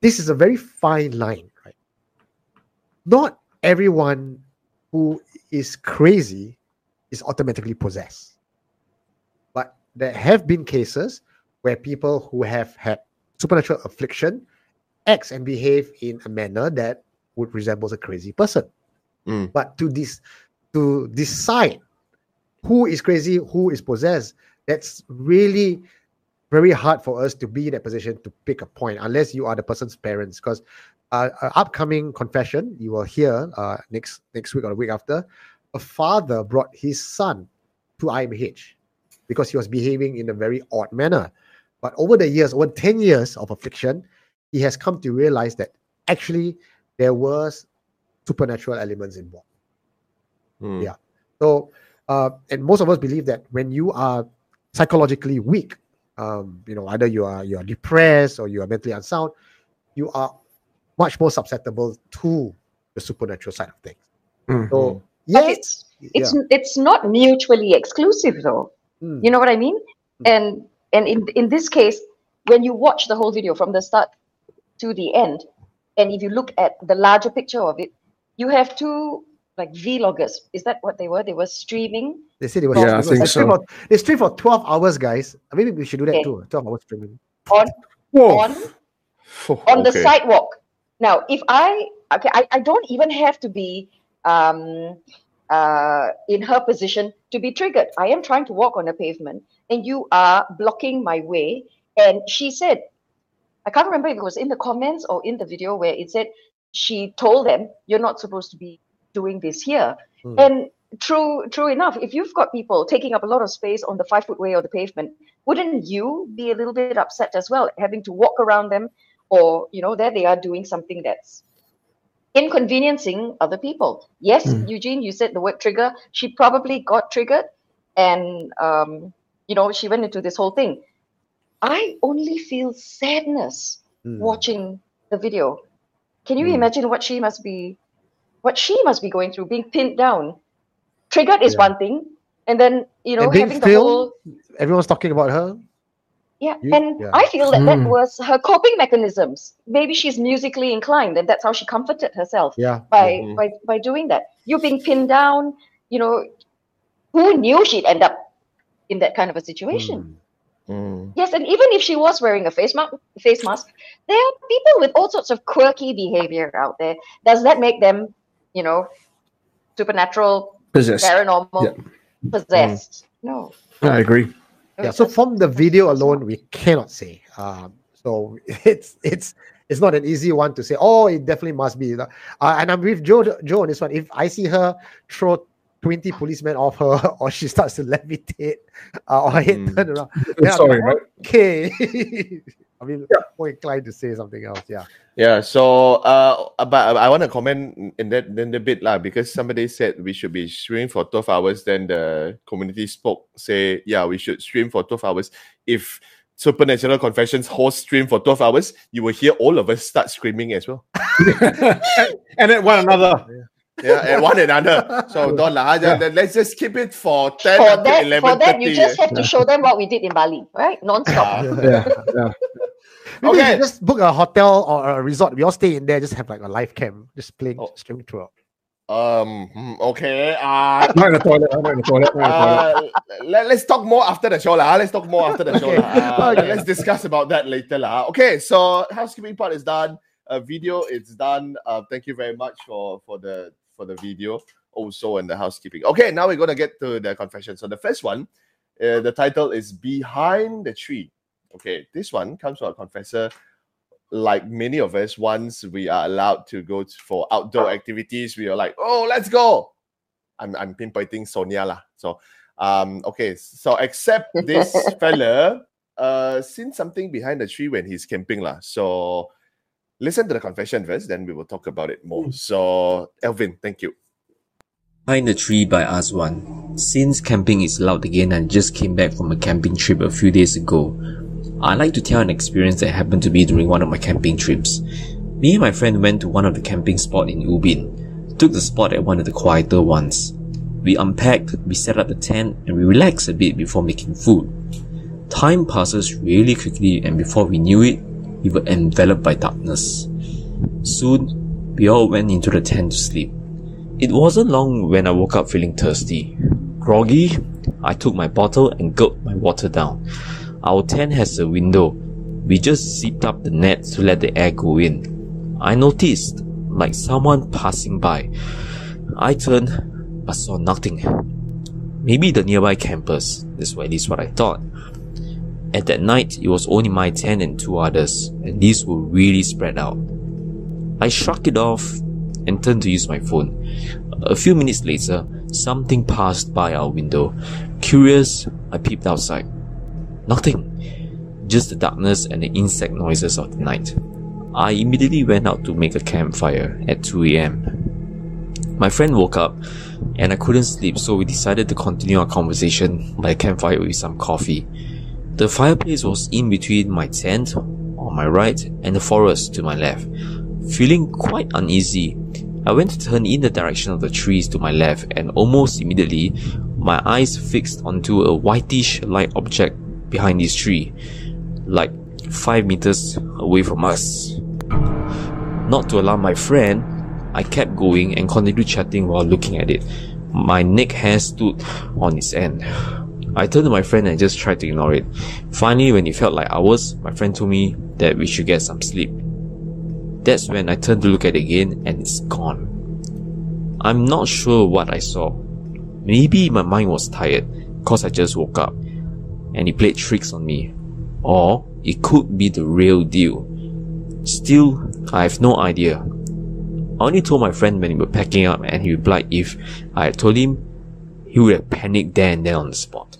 this is a very fine line, right? Not everyone who is crazy is automatically possessed. But there have been cases where people who have had supernatural affliction acts and behave in a manner that would resemble a crazy person. Mm. But to this to decide who is crazy, who is possessed, that's really very hard for us to be in that position to pick a point unless you are the person's parents. Because uh, upcoming confession, you will hear uh, next next week or the week after, a father brought his son to IMH because he was behaving in a very odd manner. But over the years, over 10 years of affliction, he has come to realize that actually there was supernatural elements involved. Mm. Yeah. So, uh, and most of us believe that when you are psychologically weak, um, you know, either you are you are depressed or you are mentally unsound, you are much more susceptible to the supernatural side of things. Mhm. So, But yes, it's it's it's not mutually exclusive though. Mm. You know what I mean? And and in in this case, when you watch the whole video from the start to the end, and if you look at the larger picture of it, you have two like vloggers. Is that what they were? They were streaming. they said it was. Yeah, I it think they streamed so. For, they streamed for twelve hours, guys. Maybe we should do that Okay. too. Twelve hours streaming. on Whoa. on on the Okay. sidewalk. Now, if I okay, I, I don't even have to be um uh in her position to be triggered. I am trying to walk on the pavement and you are blocking my way. And she said, I can't remember if it was in the comments or in the video where it said she told them you're not supposed to be doing this here. Hmm. And true true enough, if you've got people taking up a lot of space on the five foot way or the pavement, wouldn't you be a little bit upset as well, having to walk around them, or you know, there they are doing something that's inconveniencing other people. Yes, Mm. Eugene, you said the word trigger. She probably got triggered, and um, you know, she went into this whole thing. I only feel sadness Mm. watching the video. Can you Mm. imagine what she must be, what she must be going through, being pinned down? Triggered is Yeah. one thing, and then you know having the whole Everyone's talking about her. yeah, You- and yeah. I feel that that Hmm. was her coping mechanisms. Maybe she's musically inclined, and that's how she comforted herself Yeah. by Mhm. by by doing that. You being pinned down, you know, who knew she'd end up in that kind of a situation? Mm. Mm. Yes, and even if she was wearing a face mask, face mask, there are people with all sorts of quirky behavior out there. Does that make them, you know, supernatural, Possessed. paranormal, possessed? No. I agree. Yeah so from the video alone we cannot say um so it's it's it's not an easy one to say oh it definitely must be uh, and i'm with joe joe on this one if i see her throw 20 policemen off her or she starts to levitate uh, or her head Mm. turn around I'm then I'm sorry, like, right? okay i mean more inclined to say something else yeah Yeah, so uh, but I want to comment in that in the bit lah because somebody said we should be streaming for twelve hours. Then the community spoke say, yeah, we should stream for twelve hours if Supernatural Confessions host stream for 12 hours, you will hear all of us start screaming as well. and then one another. Yeah, and one another. So don't lah. Yeah. Then Let's just keep it for 10 For until that, 11 for that, you just have to show them what we did in Bali, right? Non-stop. Yeah, yeah. Maybe Okay. just book a hotel or a resort. We all stay in there. Just have like a live cam, just playing Oh. streaming throughout. Um, hmm, okay. Uh, Not in the toilet. Not in the toilet. Not in the toilet. uh, let, let's talk more after the show. lah. Let's talk more after the show. Okay. Uh, Okay. Let's discuss about that later. lah. Okay, so housekeeping part is done. Uh, video it's done. Uh, thank you very much for for the for the video also and the housekeeping. Okay, now we're gonna get to the confession. So the first one, uh, the title is Behind the Tree. Okay, this one comes from a confessor. Like many of us, once we are allowed to go for outdoor activities, we are like, oh, let's go. I'm, I'm pinpointing Sonia lah. So, um, okay. So except this fella, uh, seen something behind the tree when he's camping lah. So listen to the confession first, then we will talk about it more. Hmm. So Elvin, thank you. Behind the Tree by Azuan. Since camping is allowed again, I just came back from a camping trip a few days ago. I'd like to tell an experience that happened to me during one of my camping trips. Me and my friend went to one of the camping spot in Ubin. Took the spot at one of the quieter ones. We unpacked, we set up the tent, and we relaxed a bit before making food. Time passes really quickly, and before we knew it, we were enveloped by darkness. Soon, we all went into the tent to sleep. It wasn't long when I woke up feeling thirsty. Groggy, I took my bottle and gulped my water down. Our tent has a window. We just zipped up the net to let the air go in. I noticed, like someone passing by. I turned, but saw nothing. Maybe the nearby campers, that's at least what I thought. At that night, it was only my tent and two others, and these were really spread out. I shrugged it off and turned to use my phone. A few minutes later, something passed by our window. Curious, I peeped outside. Nothing. Just the darkness and the insect noises of the night. I immediately went out to make a campfire at 2 am. My friend woke up and I couldn't sleep, so we decided to continue our conversation by the campfire with some coffee. The fireplace was in between my tent on my right and the forest to my left. Feeling quite uneasy, I went to turn in the direction of the trees to my left and almost immediately my eyes fixed onto a whitish light object behind this tree, like 5 meters away from us. Not to alarm my friend, I kept going and continued chatting while looking at it. My neck hair stood on its end. I turned to my friend and just tried to ignore it. Finally, when it felt like hours, my friend told me that we should get some sleep. That's when I turned to look at it again and it's gone. I'm not sure what I saw. Maybe my mind was tired cause I just woke up and it played tricks on me. Or it could be the real deal. Still, I have no idea. I only told my friend when we were packing up and he replied if I had told him, he would have panicked there and then on the spot.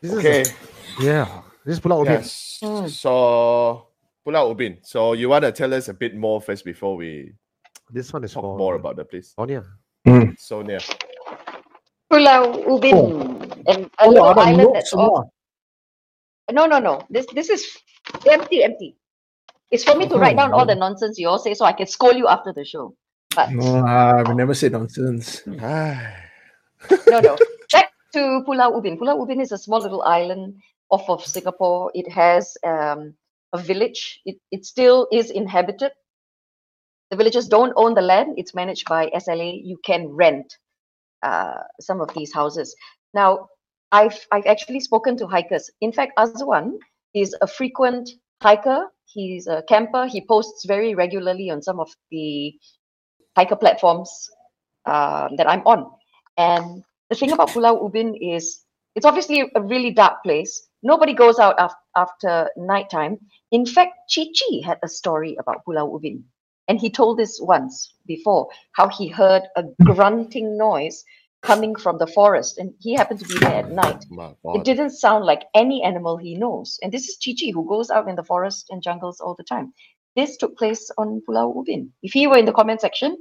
This is Okay. a- yeah. This is Pulau Ubin. Yes. So Pulau Ubin. So you want to tell us a bit more first before we This one is talk for more about the place? Sonia. Sonia. Pulau Ubin, and a Oh, little ada island notes that's off. No, no, no. This this is empty, empty. It's for me to write down all the nonsense you all say, so I can scold you after the show. But No, uh, we never said nonsense. no, no. To Pulau Ubin. Pulau Ubin is a small little island off of Singapore. It has um, a village. It, it still is inhabited. The villagers don't own the land. It's managed by SLA. You can rent uh, some of these houses. Now, I've I've actually spoken to hikers. In fact, Azuan is a frequent hiker. He's a camper. He posts very regularly on some of the hiker platforms um, that I'm on. And the thing about Pulau Ubin is it's obviously a really dark place. Nobody goes out af- after nighttime. In fact, Chichi had a story about Pulau Ubin. And he told this once before how he heard a grunting noise coming from the forest. And he happened to be there at oh night. It didn't sound like any animal he knows. And this is Chichi, who goes out in the forest and jungles all the time. This took place on Pulau Ubin. If he were in the comment section,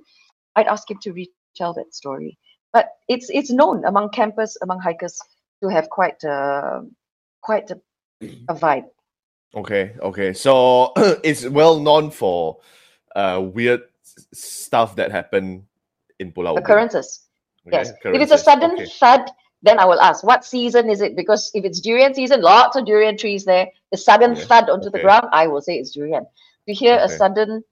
I'd ask him to retell that story. But it's it's known among campers, among hikers, to have quite uh, quite a, a vibe. Okay, okay. So it's well known for uh weird stuff that happen in Pulau Occurrences. Okay, Yes. If it's a sudden okay. thud, then I will ask, what season is it? Because if it's durian season, lots of durian trees there. The sudden Yeah, thud onto the ground, I will say it's durian. You hear a sudden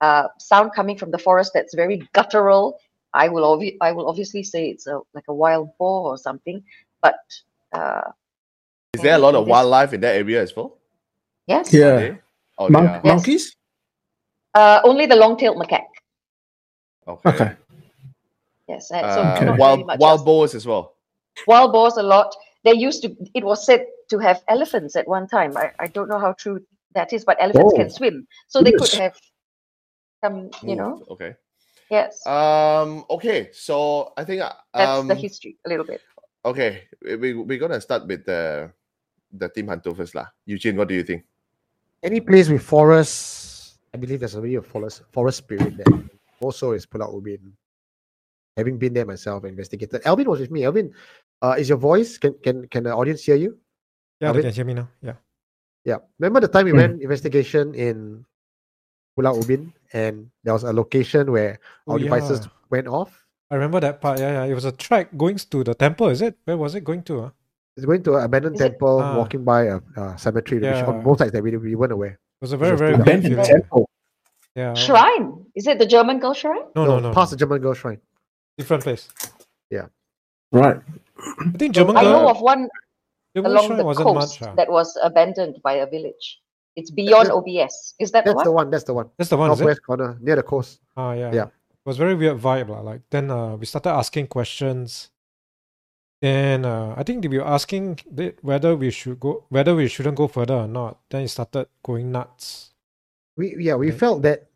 uh, sound coming from the forest that's very guttural, I will obvi- I will obviously say it's a like a wild boar or something. But uh, Is there a lot of wildlife in that area as well? yes, Yeah. Okay. Oh, Mon- yeah. Yes. Monkeys? uh, only the long-tailed macaque. Okay. Okay. Yes, uh, so not wild much wild boars as well. wild boars a lot. They used to. It was said to have elephants at one time. I, I don't know how true that is, but elephants can Oh, swim, so they could have some. You know, Okay. Yes, Um. Okay. So I think. uh, that's Um, the history a little bit. okay. We we we're gonna start with the the team Hantu first lah. Eugene, what do you think? Any place with forests, I believe there's already a forest forest spirit there. Also, is Pulau Ubin. Having been there myself, investigated. Alvin was with me. Alvin, uh, is your voice? Can can can the audience hear you? Yeah, Alvin? they can hear me now. Yeah. Yeah. Remember the time we Hmm. went investigation in Pulau Ubin, and there was a location where Oh, our devices yeah. went off. I remember that part. Yeah, yeah. It was a track going to the temple, is it? Where was it going to? ah? It's going to an abandoned Is temple, Ah. walking by a, a cemetery, which on both sides that we, we weren't aware. It was a very, was very Abandoned feeling. temple. Yeah. Shrine is it the German girl shrine? No, no, no. Past no. the German girl shrine. Different place. Yeah. Right. I think German I know of one German along shrine the wasn't coast much. ah. that was abandoned by a village. It's beyond that- OBS. Is that the That's one? the one. That's the one. That's the one, is it? Northwest corner, near the coast. Ah, yeah. Yeah. It was very weird vibe. lah. Like then uh, we started asking questions. Then uh, I think they were asking whether we should go, whether we shouldn't go further or not. Then it started going nuts. We yeah, we Okay. felt that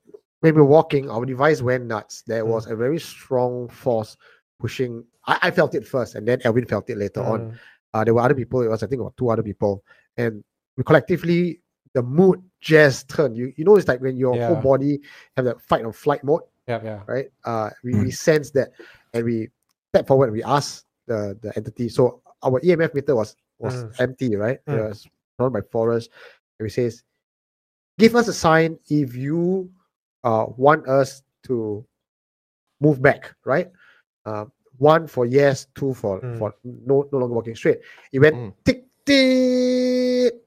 when we were walking, our device went nuts. There Mm. was a very strong force pushing. I, I felt it first, and then Elvin felt it later on. Mm. Uh, there were other people. It was I think about two other people, and we collectively the mood just turned. You you know it's like when your whole body have that fight or flight mode, Yeah, yeah. right? Uh, we, Mm. we sense that, and we step forward. and We ask the the entity. So our EMF meter was was Mm. empty, right? It Mm. was surrounded by forest. And we says, give us a sign if you uh want us to move back, right? Uh, one for yes, two for Mm. for no no longer walking straight. It went Mm. tick tick,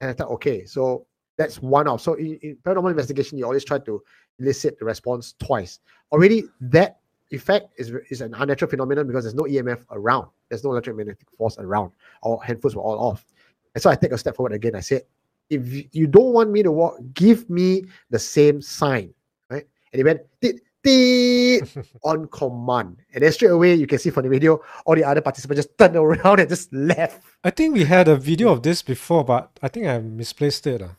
and I thought, okay, so that's one off. So in, in paranormal investigation, you always try to elicit the response twice. Already that effect is is an unnatural phenomenon because there's no EMF around. There's no electromagnetic force around. Our handphones were all off. And so I take a step forward again. I said, if you don't want me to walk, give me the same sign. Right? And it went "Tit, tit," on command. And then straight away you can see from the video, all the other participants just turned around and just left. I think we had a video of this before, but I think I misplaced it. ah.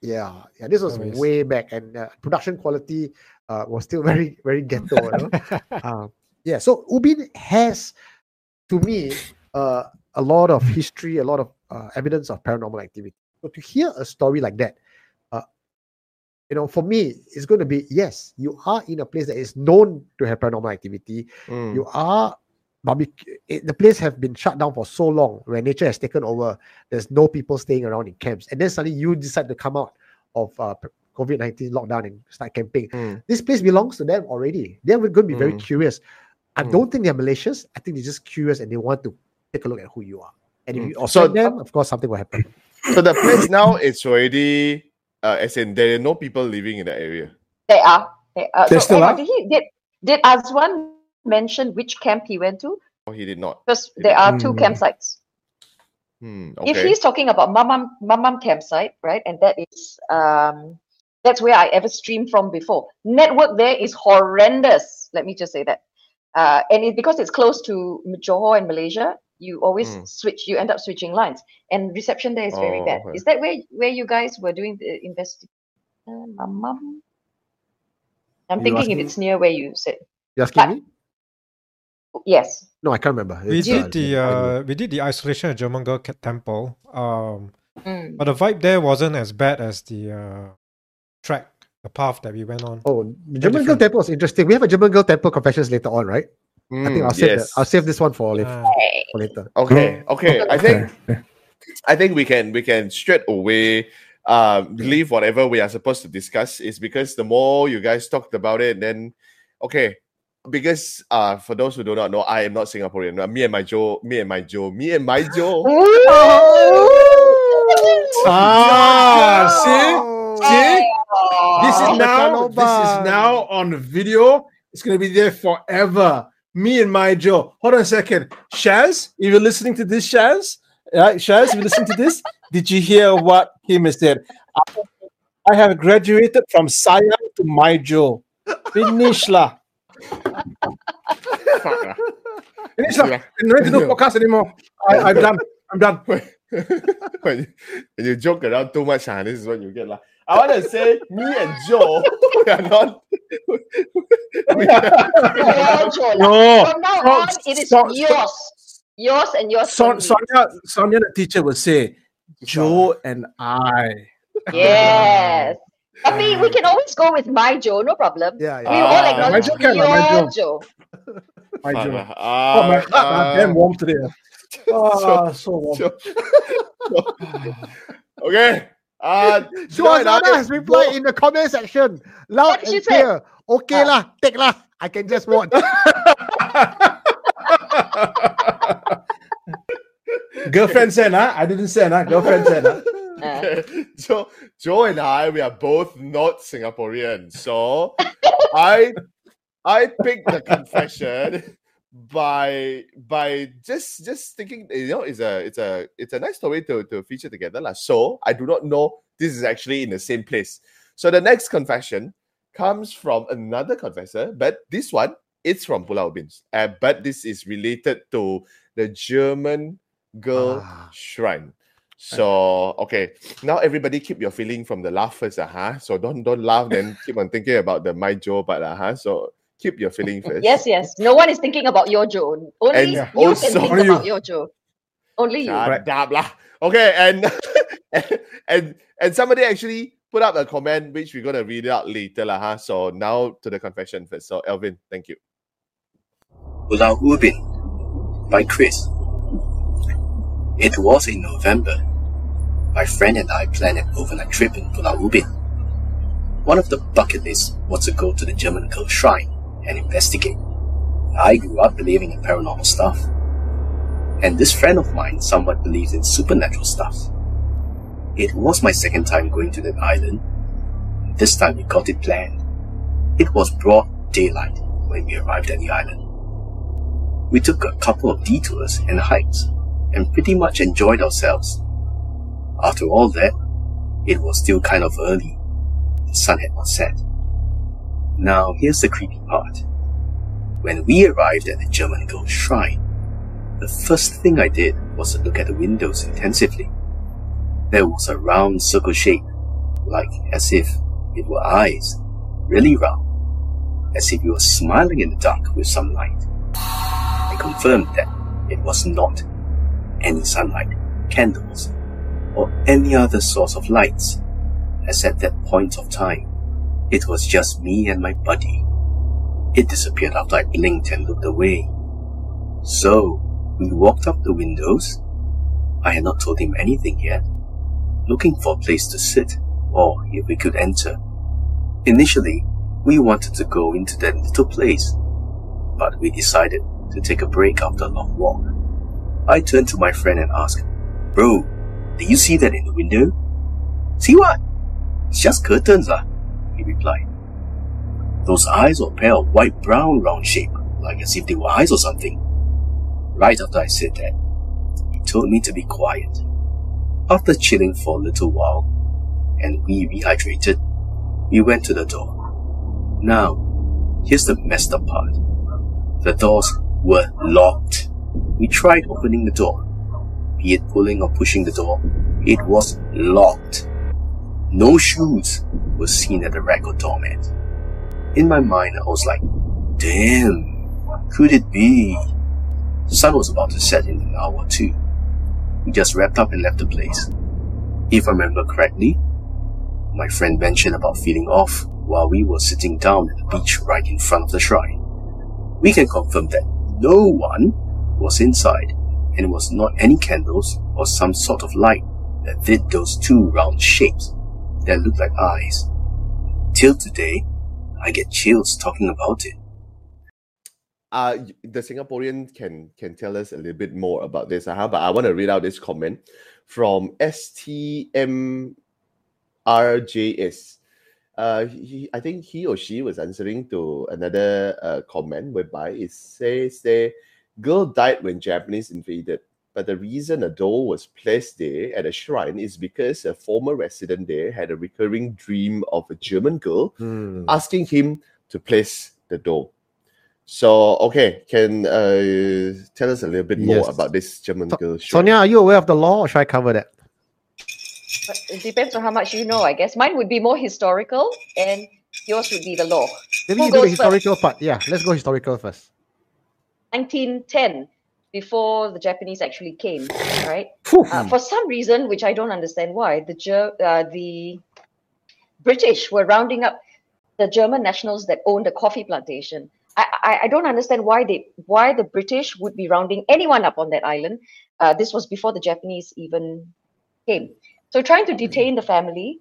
Yeah, yeah. This was Anyways. way back, and uh, production quality uh, was still very, very ghetto. you know? uh, yeah, so Ubin has, to me, uh, a lot of history, a lot of uh, evidence of paranormal activity. So to hear a story like that, uh, you know, for me, it's going to be yes, you are in a place that is known to have paranormal activity. Mm. You are. It, the place have been shut down for so long, where nature has taken over. There's no people staying around in camps, and then suddenly you decide to come out of uh, COVID nineteen lockdown and start camping. Mm. This place belongs to them already. They're going to be very Mm. curious. I Mm. don't think they're malicious. I think they're just curious and they want to take a look at who you are. And if Mm. you offend So- them, of course, something will happen. So the place now it's already uh, as in there are no people living in that area. They are. They are. They so, still are? Did he did did Azuan mention which camp he went to? Oh, he did not. Because there are two Mm. campsites. Hmm, If he's talking about Mamam Mamam campsite, right, and that is um that's where I ever streamed from before. Network there is horrendous. Let me just say that. Uh, and it, because it's close to Johor and Malaysia, you always Mm. switch. You end up switching lines, and reception there is very Oh, bad. okay. Is that where where you guys were doing the investigation? Mamam. I'm You thinking if it's near where you said. You asking Ah. me? Yes. No, I can't remember. we It's, did uh, the I uh, we did the isolation at German Girl Temple. Um, Mm. but the vibe there wasn't as bad as the uh, track, the path that we went on. Oh, the German girl temple is interesting. We have a German girl temple confessions later on, right? I think Mm, I'll save yes. that. I'll save this one for later. Ah, For later. Okay, okay. I think I think we can we can straight away um, leave whatever we are supposed to discuss. Is because the more you guys talked about it, then okay. Because uh, for those who do not know, I am not Singaporean. Uh, Me and my Joe, me and my Joe, me and my Joe. Ah, see, see, this is now this is now on video. It's gonna be there forever. Me and my Joe. Hold on a second, Shaz. If you're listening to this, Shaz, right? Shaz, if you listen to this, did you hear what Kim has said? I- I have graduated from Saya to my Joe. Finish lah. Ah. Finish lah. No need to do podcast anymore. I, I'm done. I'm done. When, you, when you joke around too much, ah, this is what you get. lah. I want to say, me and Joe, we are not. we are- Your Joe. No. From now on, it is son- yours. Yours and yours. Son, only. Sonia, Sonia, the teacher, will say, Joe and I. Yes. I mean, we can always go with my Joe, no problem. Yeah, We yeah. all Ah. acknowledge My Joe can lah, my Joe. Joe. My Joe. lah. Oh, my heart are damn warm today. Ah, so warm. Joe. okay. Uh, Joe and I- Joanna has replied in the comment section. Loud What did and say? clear. Okay Ah. lah, take lah. I can just watch. Girlfriend sent, huh? I didn't send, huh? Girlfriend sent, huh? Uh, Okay. So Joe and I, we are both not Singaporean. So I I picked the confession by by just just thinking you know it's a it's a it's a nice story to to feature together lah. So I do not know this is actually in the same place. So the next confession comes from another confessor, but this one it's from Pulau Ubin. Uh, but this is related to the German girl Ah. shrine. So okay, now everybody keep your feeling from the laugh first, uh, huh? So don't don't laugh, then keep on thinking about the my Joe part, uh, huh? So keep your feeling first. yes, yes. No one is thinking about your Joe. Only And you also- can think Only about your Joe. Only you. Shut up lah. Okay, and and and somebody actually put up a comment which we're gonna read out later, lah, huh? So now to the confession first. So Elvin, thank you. Pulau Ubin by Chris. It was in November. My friend and I planned an overnight trip in Pulau Ubin. One of the bucket lists was to go to the German girl shrine and investigate. I grew up believing in paranormal stuff. And this friend of mine somewhat believes in supernatural stuff. It was my second time going to that island. This time we got it planned. It was broad daylight when we arrived at the island. We took a couple of detours and hikes and pretty much enjoyed ourselves. After all that, it was still kind of early. The sun had not set. Now here's the creepy part. When we arrived at the German girl's shrine, the first thing I did was to look at the windows intensively. There was a round circle shape, like as if it were eyes, really round, as if you were smiling in the dark with some light. I confirmed that it was not any sunlight, candles, or any other source of lights, as at that point of time, it was just me and my buddy. It disappeared after I blinked and looked away. So, we walked up the windows. I had not told him anything yet, looking for a place to sit, or if we could enter. Initially, we wanted to go into that little place, but we decided to take a break after a long walk. I turned to my friend and asked, Bro, do you see that in the window? See what? It's just curtains, lah, replied. Those eyes were pale, white brown round shape, like as if they were eyes or something. Right after I said that, he told me to be quiet. After chilling for a little while, and we rehydrated, we went to the door. Now, here's the messed up part. The doors were locked. We tried opening the door. Be it pulling or pushing the door, it was locked. No shoes were seen at the rack or doormat. In my mind, I was like, damn, could it be? The sun was about to set in an hour or two. We just wrapped up and left the place. If I remember correctly, my friend mentioned about feeling off while we were sitting down at the beach right in front of the shrine. We can confirm that no one was inside and it was not any candles or some sort of light that did those two round shapes that looked like eyes. Till today, I get chills talking about it. uh the Singaporean can can tell us a little bit more about this, uh, but I want to read out this comment from STMRJS. Uh, he, I think he or she was answering to another uh, comment whereby it says the girl died when Japanese invaded, but the reason a doll was placed there at a shrine is because a former resident there had a recurring dream of a German girl Hmm. asking him to place the doll. So, okay, can uh, tell us a little bit more Yes. about this German girl? shrine? Sonia, are you aware of the law, or should I cover that? But it depends on how much you know, I guess. Mine would be more historical, and yours would be the law. Maybe Who you do the goes first? historical part. Yeah, let's go historical first. 1910, before the Japanese actually came, right? Uh, for some reason, which I don't understand why, the Ger- uh, the British were rounding up the German nationals that owned a coffee plantation. I, I, I don't understand why they why the British would be rounding anyone up on that island. Uh, this was before the Japanese even came. So trying to detain the family,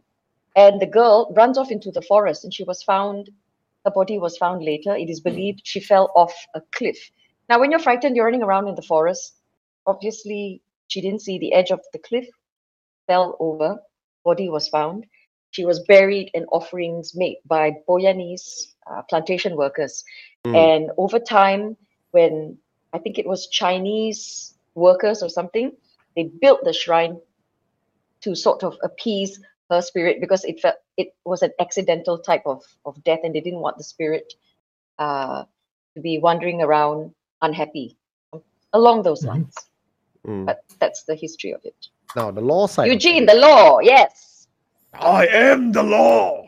and the girl runs off into the forest, and she was found. Her body was found later. It is believed she fell off a cliff. Now, when you're frightened, you're running around in the forest. Obviously, she didn't see the edge of the cliff, fell over, body was found. She was buried and offerings made by Boyanese uh, plantation workers. Mm. And over time, when I think it was Chinese workers or something, they built the shrine to sort of appease her spirit because it felt it was an accidental type of, of death and they didn't want the spirit uh, to be wandering around unhappy along those lines. Mm. But that's the history of it. Now the law side. Eugene, the law, yes. I am the law.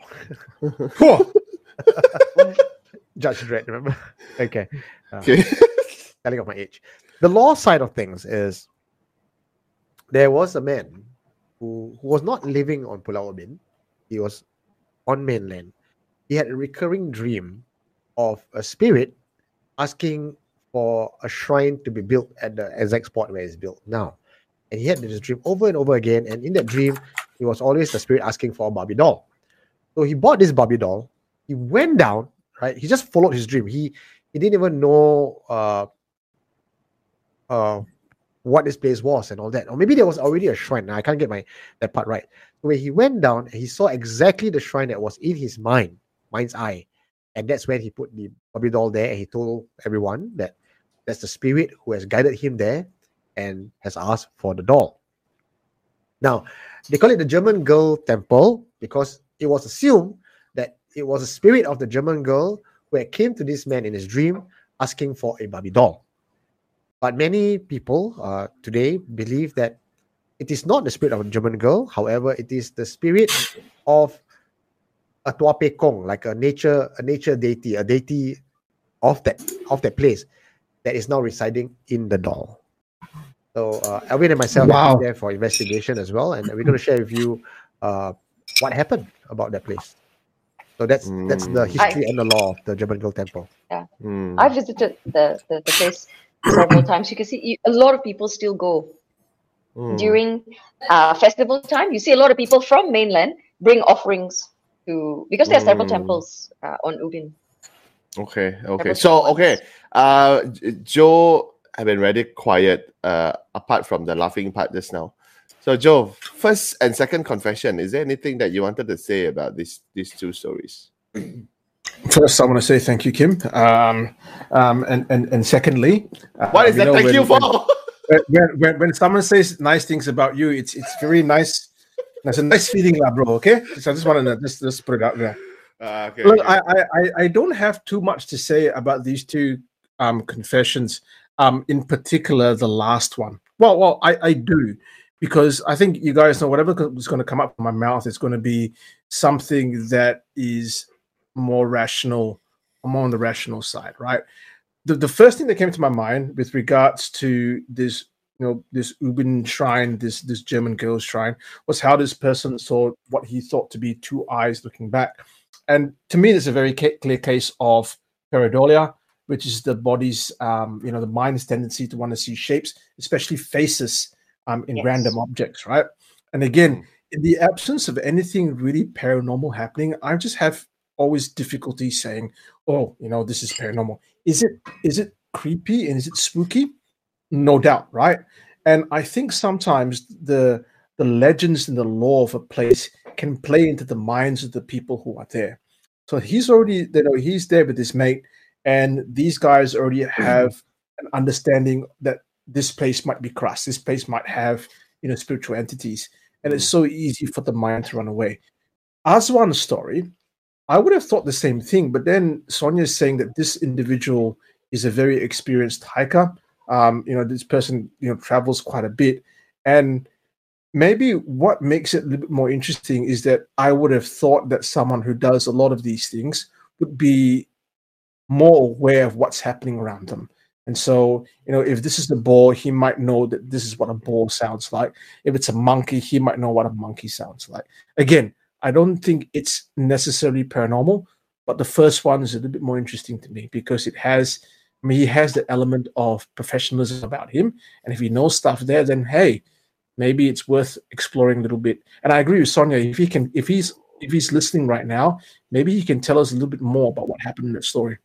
Whew. Judge Dredd, remember? Okay. Uh, Okay. telling of my age. The law side of things is there was a man who, who was not living on Pulau Ubin. He was on mainland. He had a recurring dream of a spirit asking for a shrine to be built at the exact spot where it's built now. And he had this dream over and over again. And in that dream, it was always the spirit asking for a Barbie doll. So he bought this Barbie doll. He went down, right? He just followed his dream. He he didn't even know uh uh what this place was and all that. Or maybe there was already a shrine. I can't get my that part right. When he went down, he saw exactly the shrine that was in his mind, mind's eye. And that's when he put the Barbie doll there and he told everyone that that's the spirit who has guided him there and has asked for the doll. Now, they call it the German girl temple because it was assumed that it was a spirit of the German girl who had came to this man in his dream asking for a Barbie doll. But many people uh, today believe that it is not the spirit of a German girl. However, it is the spirit of a Tua Pekong, like a nature, a nature deity, a deity of that of that place that is now residing in the doll. So uh, Alvin and myself Wow. are there for investigation as well, and we're going to share with you uh, what happened about that place. So that's that's the Mm. history and the law of the German Girl Temple. Mm. I visited the, the, the place several times. You can see you- a lot of people still go Mm. during uh, festival time. You see a lot of people from mainland bring offerings to because there are several Mm. temples uh, on Ubin. Okay, okay. So, okay, uh, J- Joe have been very quiet, uh, apart from the laughing part just now. So, Joe, first and second confession, is there anything that you wanted to say about these these two stories? First, I want to say thank you, Kim. Um, um, and, and and secondly, uh, What is that? know, Thank when- you for. when, when, when, when someone says nice things about you, it's it's very nice. That's a nice feeling, lah, bro. Okay, so I just want to just just put it out there. Uh, okay, Look, okay. I, I I- I don't have too much to say about these two um confessions. Um, in particular, the last one. Well, well, I I do because I think you guys know whatever is going to come up from my mouth is going to be something that is more rational, more on the rational side, right? The the first thing that came to my mind with regards to this, you know, this Ubin shrine, this this German girl's shrine, was how this person saw what he thought to be two eyes looking back. And to me, it's a very clear case of pareidolia. which is the body's, um, you know, the mind's tendency to want to see shapes, especially faces, um, in Yes. random objects, right? And again, in the absence of anything really paranormal happening, I just have always difficulty saying, "Oh, you know, this is paranormal." Is it? Is it creepy and is it spooky? No doubt, right? And I think sometimes the the legends and the lore of a place can play into the minds of the people who are there. So he's already, you know, he's there with his mate, and these guys already have an understanding that this place might be cursed. This place might have, you know, spiritual entities, and it's so easy for the mind to run away. Azuan's story, I would have thought the same thing, but then Sonia is saying that this individual is a very experienced hiker. Um, you know, this person, you know, travels quite a bit, and maybe what makes it a little bit more interesting is that I would have thought that someone who does a lot of these things would be more aware of what's happening around them. And so, you know, if this is the boar, he might know that this is what a boar sounds like. If it's a monkey, he might know what a monkey sounds like. Again, I don't think it's necessarily paranormal, but the first one is a little bit more interesting to me because it has, I mean, he has the element of professionalism about him. And if he knows stuff there, then hey, maybe it's worth exploring a little bit. And I agree with Sonia. If he can, if he's if he's listening right now, maybe he can tell us a little bit more about what happened in that story.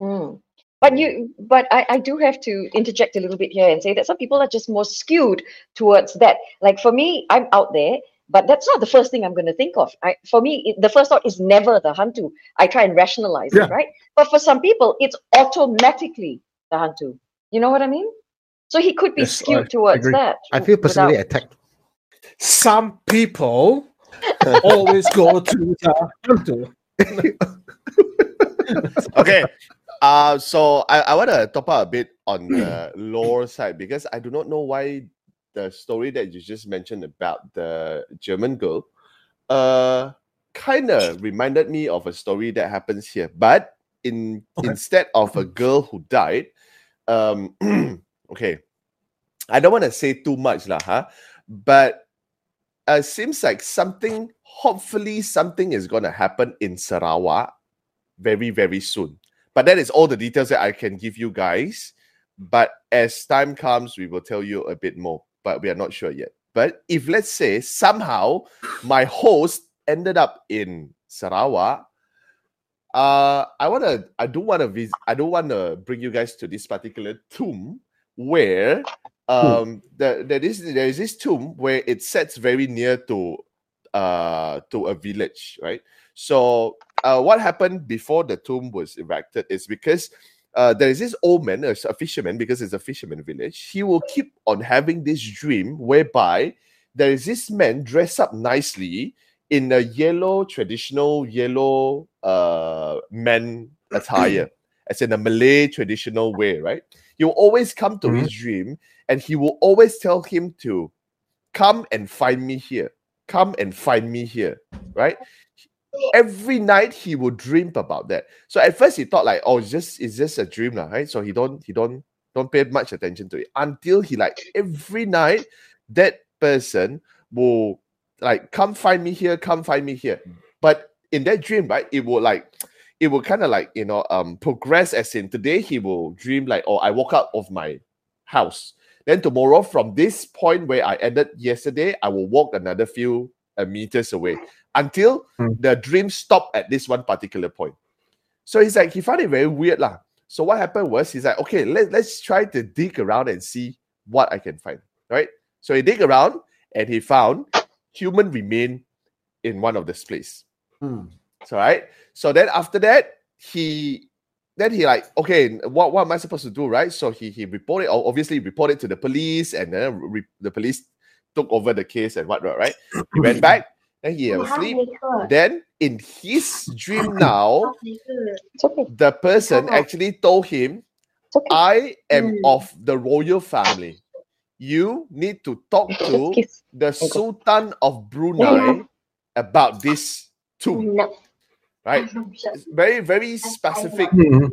Mm. But you, but I, I do have to interject a little bit here and say that some people are just more skewed towards that. Like for me, I'm out there, but that's not the first thing I'm going to think of. I, for me, it, the first thought is never the Hantu. I try and rationalize Yeah. it, right? But for some people, it's automatically the Hantu. You know what I mean? So he could be Yes, I skewed towards agree. that. I feel personally without- attacked. Some people always go to the okay. Uh, so I, I want to top up a bit on the lore side because I do not know why the story that you just mentioned about the German girl uh kind of reminded me of a story that happens here. But in Okay. instead of a girl who died, um okay. I don't want to say too much lah, huh? But uh, seems like something hopefully something is gonna happen in Sarawak very, very soon. But that is all the details that I can give you guys. But as time comes, we will tell you a bit more, but we are not sure yet. But if let's say somehow my host ended up in Sarawak, uh, I wanna, I don't wanna visit, I don't wanna bring you guys to this particular tomb where um the, there is there is this tomb where it sets very near to uh to a village, right? So uh, what happened before the tomb was erected is because uh, there is this old man, a, a fisherman, because it's a fisherman village. He will keep on having this dream whereby there is this man dressed up nicely in a yellow, traditional yellow uh, man attire, as in a Malay traditional way, right? He will always come to his mm-hmm. dream and he will always tell him to come and find me here. Come and find me here, right? every night he would dream about that. So at first he thought like, oh, it's just it's just a dream, lah, right? So he don't he don't don't pay much attention to it until he like every night that person will like come find me here, come find me here. But in that dream, right, it will like it will kind of like you know um progress as in today he will dream like, oh, I woke up of my house. Then tomorrow, from this point where I ended yesterday, I will walk another few uh, meters away until the dream stopped at this one particular point. So he's like, he found it very weird. lah. So what happened was he's like, okay, let, let's try to dig around and see what I can find. Right? So he dig around and he found human remain in one of this place. So right. So then after that, he then he like, okay, what, what am I supposed to do? Right. So he he reported, o- obviously reported to the police, and then re- the police took over the case and whatnot, right? He went back, then he was asleep. Then in his dream now, the person actually told him, I am of the royal family. You need to talk to the Sultan of Brunei about this tomb. Right? It's very, very specific Mhm.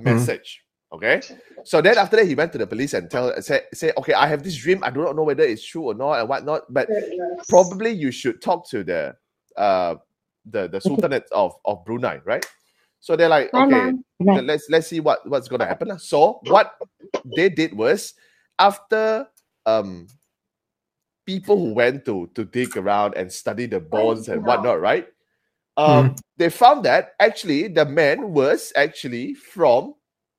message. Okay. So then after that, he went to the police and tell say, say, okay, I have this dream. I do not know whether it's true or not and whatnot, but probably you should talk to the uh the, the Sultanate of, of Brunei, right? So they're like, okay, Mom. Good let's let's see what what's gonna happen. So what they did was after um people who went to to dig around and study the bones and whatnot, right? Um, they found that actually the man was actually from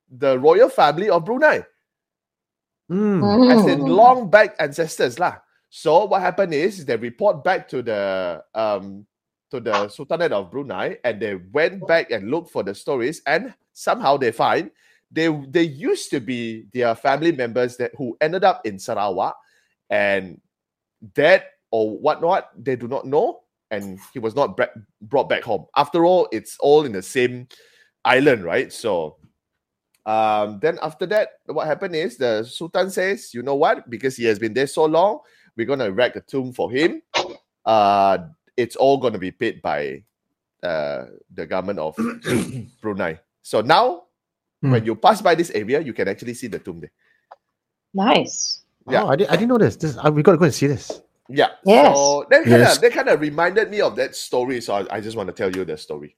the royal family of Brunei, Mm. as in Mm. long back ancestors lah. So what happened is they report back to the um to the Sultanate of Brunei and they went back and looked for the stories and somehow they find they they used to be their family members that who ended up in Sarawak and that or whatnot they do not know and he was not bra- brought back home. After all, it's all in the same island, right? So um, then after that, what happened is the Sultan says, you know what? Because he has been there so long, we're gonna erect a tomb for him. Uh, it's all gonna be paid by uh, the government of Brunei. So now, when you pass by this area, you can actually see the tomb there. Nice. Yeah. Oh, I, didn't, I didn't know this. This uh, we got to go and see this. Yeah. Yes. So that kind of Yes. that kind of reminded me of that story. So I, I just want to tell you the story.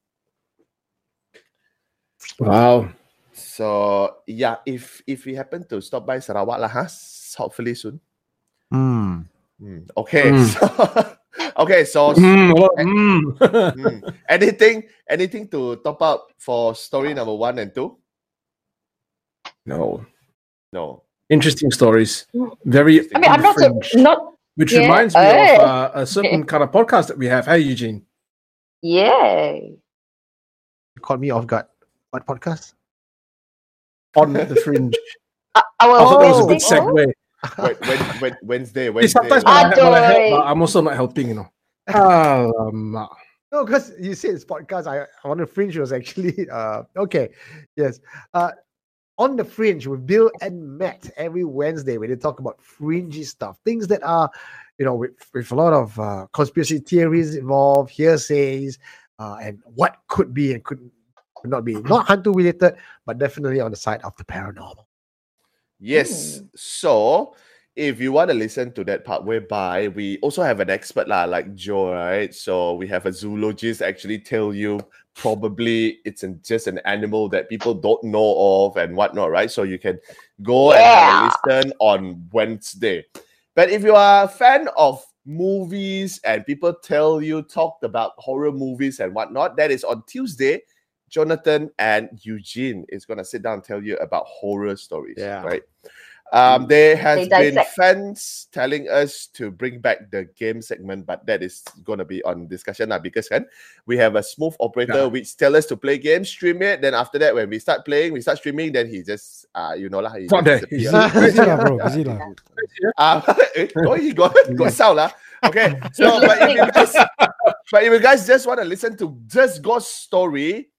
Wow. So yeah, if if we happen to stop by Sarawak lah, huh? hopefully soon. Mm. Hmm, Okay. Mm. So, okay. So Mm, a mm. Hmm. anything anything to top up for story number one and two? no. No. Interesting stories. Very. I mean, I'm not so, not Which Yeah. reminds me Hey. of uh, a certain kind of podcast that we have. Hey, Eugene. yay. You caught me off guard. What podcast? On the fringe. Uh, I our thought that was a good Wednesday- segue. Wait, when, when, Wednesday, See, Wednesday. sometimes when I, when I help, Adoy. uh, I'm also not helping, you know. Alamak. No, because you said it's podcast. I on the fringe was actually uh okay. Yes. Uh on the fringe with Bill and Matt every Wednesday where they talk about fringy stuff, things that are, you know, with, with a lot of uh, conspiracy theories involved, hearsays, uh, and what could be and could, could not be. Not Hantu related, but definitely on the side of the paranormal. Yes. So if you want to listen to that part whereby we also have an expert lah, like Joe, right? So we have a zoologist actually tell you probably it's an, just an animal that people don't know of and whatnot, right? So you can go and listen on Wednesday. But if you are a fan of movies and people tell you talked about horror movies and whatnot, that is on Tuesday. Jonathan and Eugene is going to sit down and tell you about horror stories. Yeah. Right. Um, there has been fans telling us to bring back the game segment, but that is going to be on discussion now because kan, we have a smooth operator Yeah. which tell us to play games, stream it. Then after that, when we start playing, we start streaming. Then he just, uh, you know lah, he Not just there. He's disappear. busy lah, bro. Busy lah. Uh, oh, he got got sound lah. Okay, so but if you guys, but if you guys just want to listen to just Ghost Story,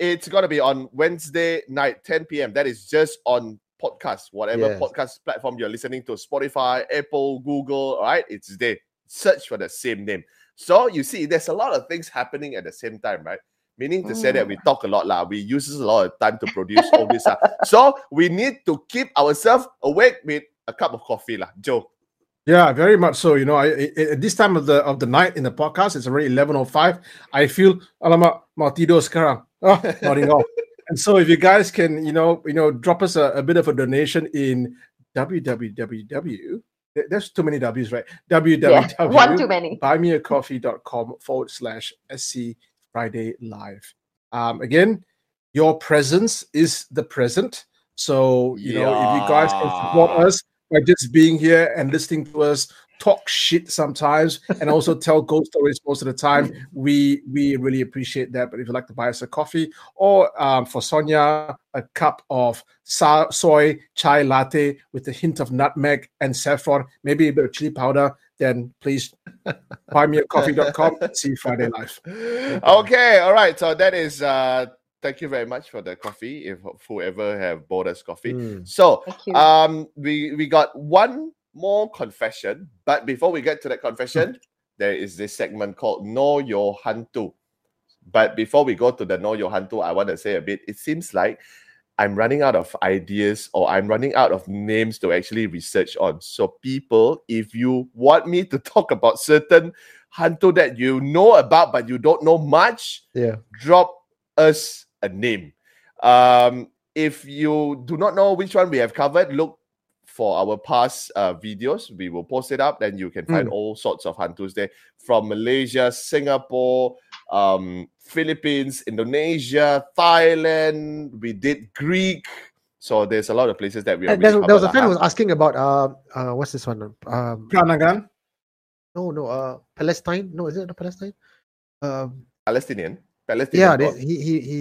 it's gonna be on Wednesday night, 10 p.m. That is just on podcast, whatever Yes. podcast platform you're listening to, Spotify, Apple, Google. All right, it's there. Search for the same name. So you see, there's a lot of things happening at the same time, right? Meaning to say that we mm. talk a lot, lah. We use a lot of time to produce all this. lah. So we need to keep ourselves awake with a cup of coffee, lah. Joe. Yeah, very much so. You know, I, I- at this time of the of the night in the podcast, it's already eleven oh five. I feel alamak mau tidur sekarang. Ah, oh, nodding off. And so, if you guys can, you know, you know, drop us a, a bit of a donation in www. There's too many W's, right? www. one too many. buymeacoffee.com forward slash SC Friday Live. Um, again, your presence is the present. So, you know, if you guys can support us by just being here and listening to us talk shit sometimes and also tell ghost stories most of the time, we we really appreciate that. But if you'd like to buy us a coffee or um, for Sonia, a cup of sa- soy chai latte with a hint of nutmeg and saffron, maybe a bit of chili powder, then please buymeacoffee.com. See you Friday live. Okay, all right. So that is uh thank you very much for the coffee. If whoever have bought us coffee. Mm. So um we we got one more confession, but before we get to that confession, there is this segment called Know Your Hantu. But before we go to the Know Your Hantu, I want to say a bit. It seems like I'm running out of ideas or I'm running out of names to actually research on. So, people, if you want me to talk about certain hantu that you know about but you don't know much, Yeah. drop us a name. Um, if you do not know which one we have covered, look for our past uh, videos. We will post it up, then you can find Mm. all sorts of hantus there from Malaysia, Singapore, um, Philippines, Indonesia, Thailand. We did Greek. So there's a lot of places that we Uh, already There, there was a covered friend who was asking about uh, uh what's this one? Um, Pranagan. no, no, uh, Palestine. No, is it not Palestine? Um. Palestinian. Palestinian. yeah, they, he he he.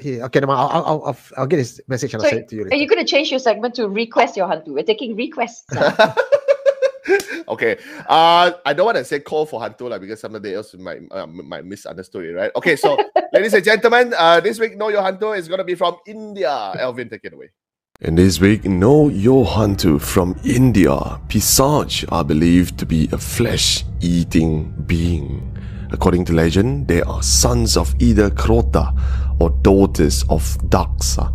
He, okay, never mind. I'll, I'll, I'll, I'll get his message and So I'll send it to you Are you going to change your segment to request your hantu? We're taking requests. now. okay. Uh, I don't want to say call for Hantu like, because somebody else might uh, m- might misunderstood it, right? Okay, so ladies and gentlemen, uh, this week Know Your Hantu is going to be from India. Elvin, take it away. And this week, Know Your Hantu from India. Pisage are believed to be a flesh-eating being. According to legend, they are sons of either Krodha or daughters of Daksha.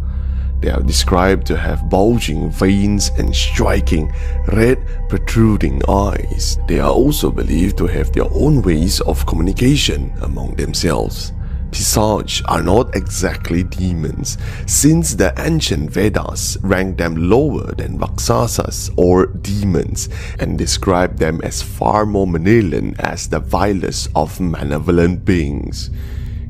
They are described to have bulging veins and striking, red, protruding eyes. They are also believed to have their own ways of communication among themselves. Pisage are not exactly demons, since the ancient Vedas rank them lower than Raksasas or demons and describe them as far more malevolent as the vilest of malevolent beings.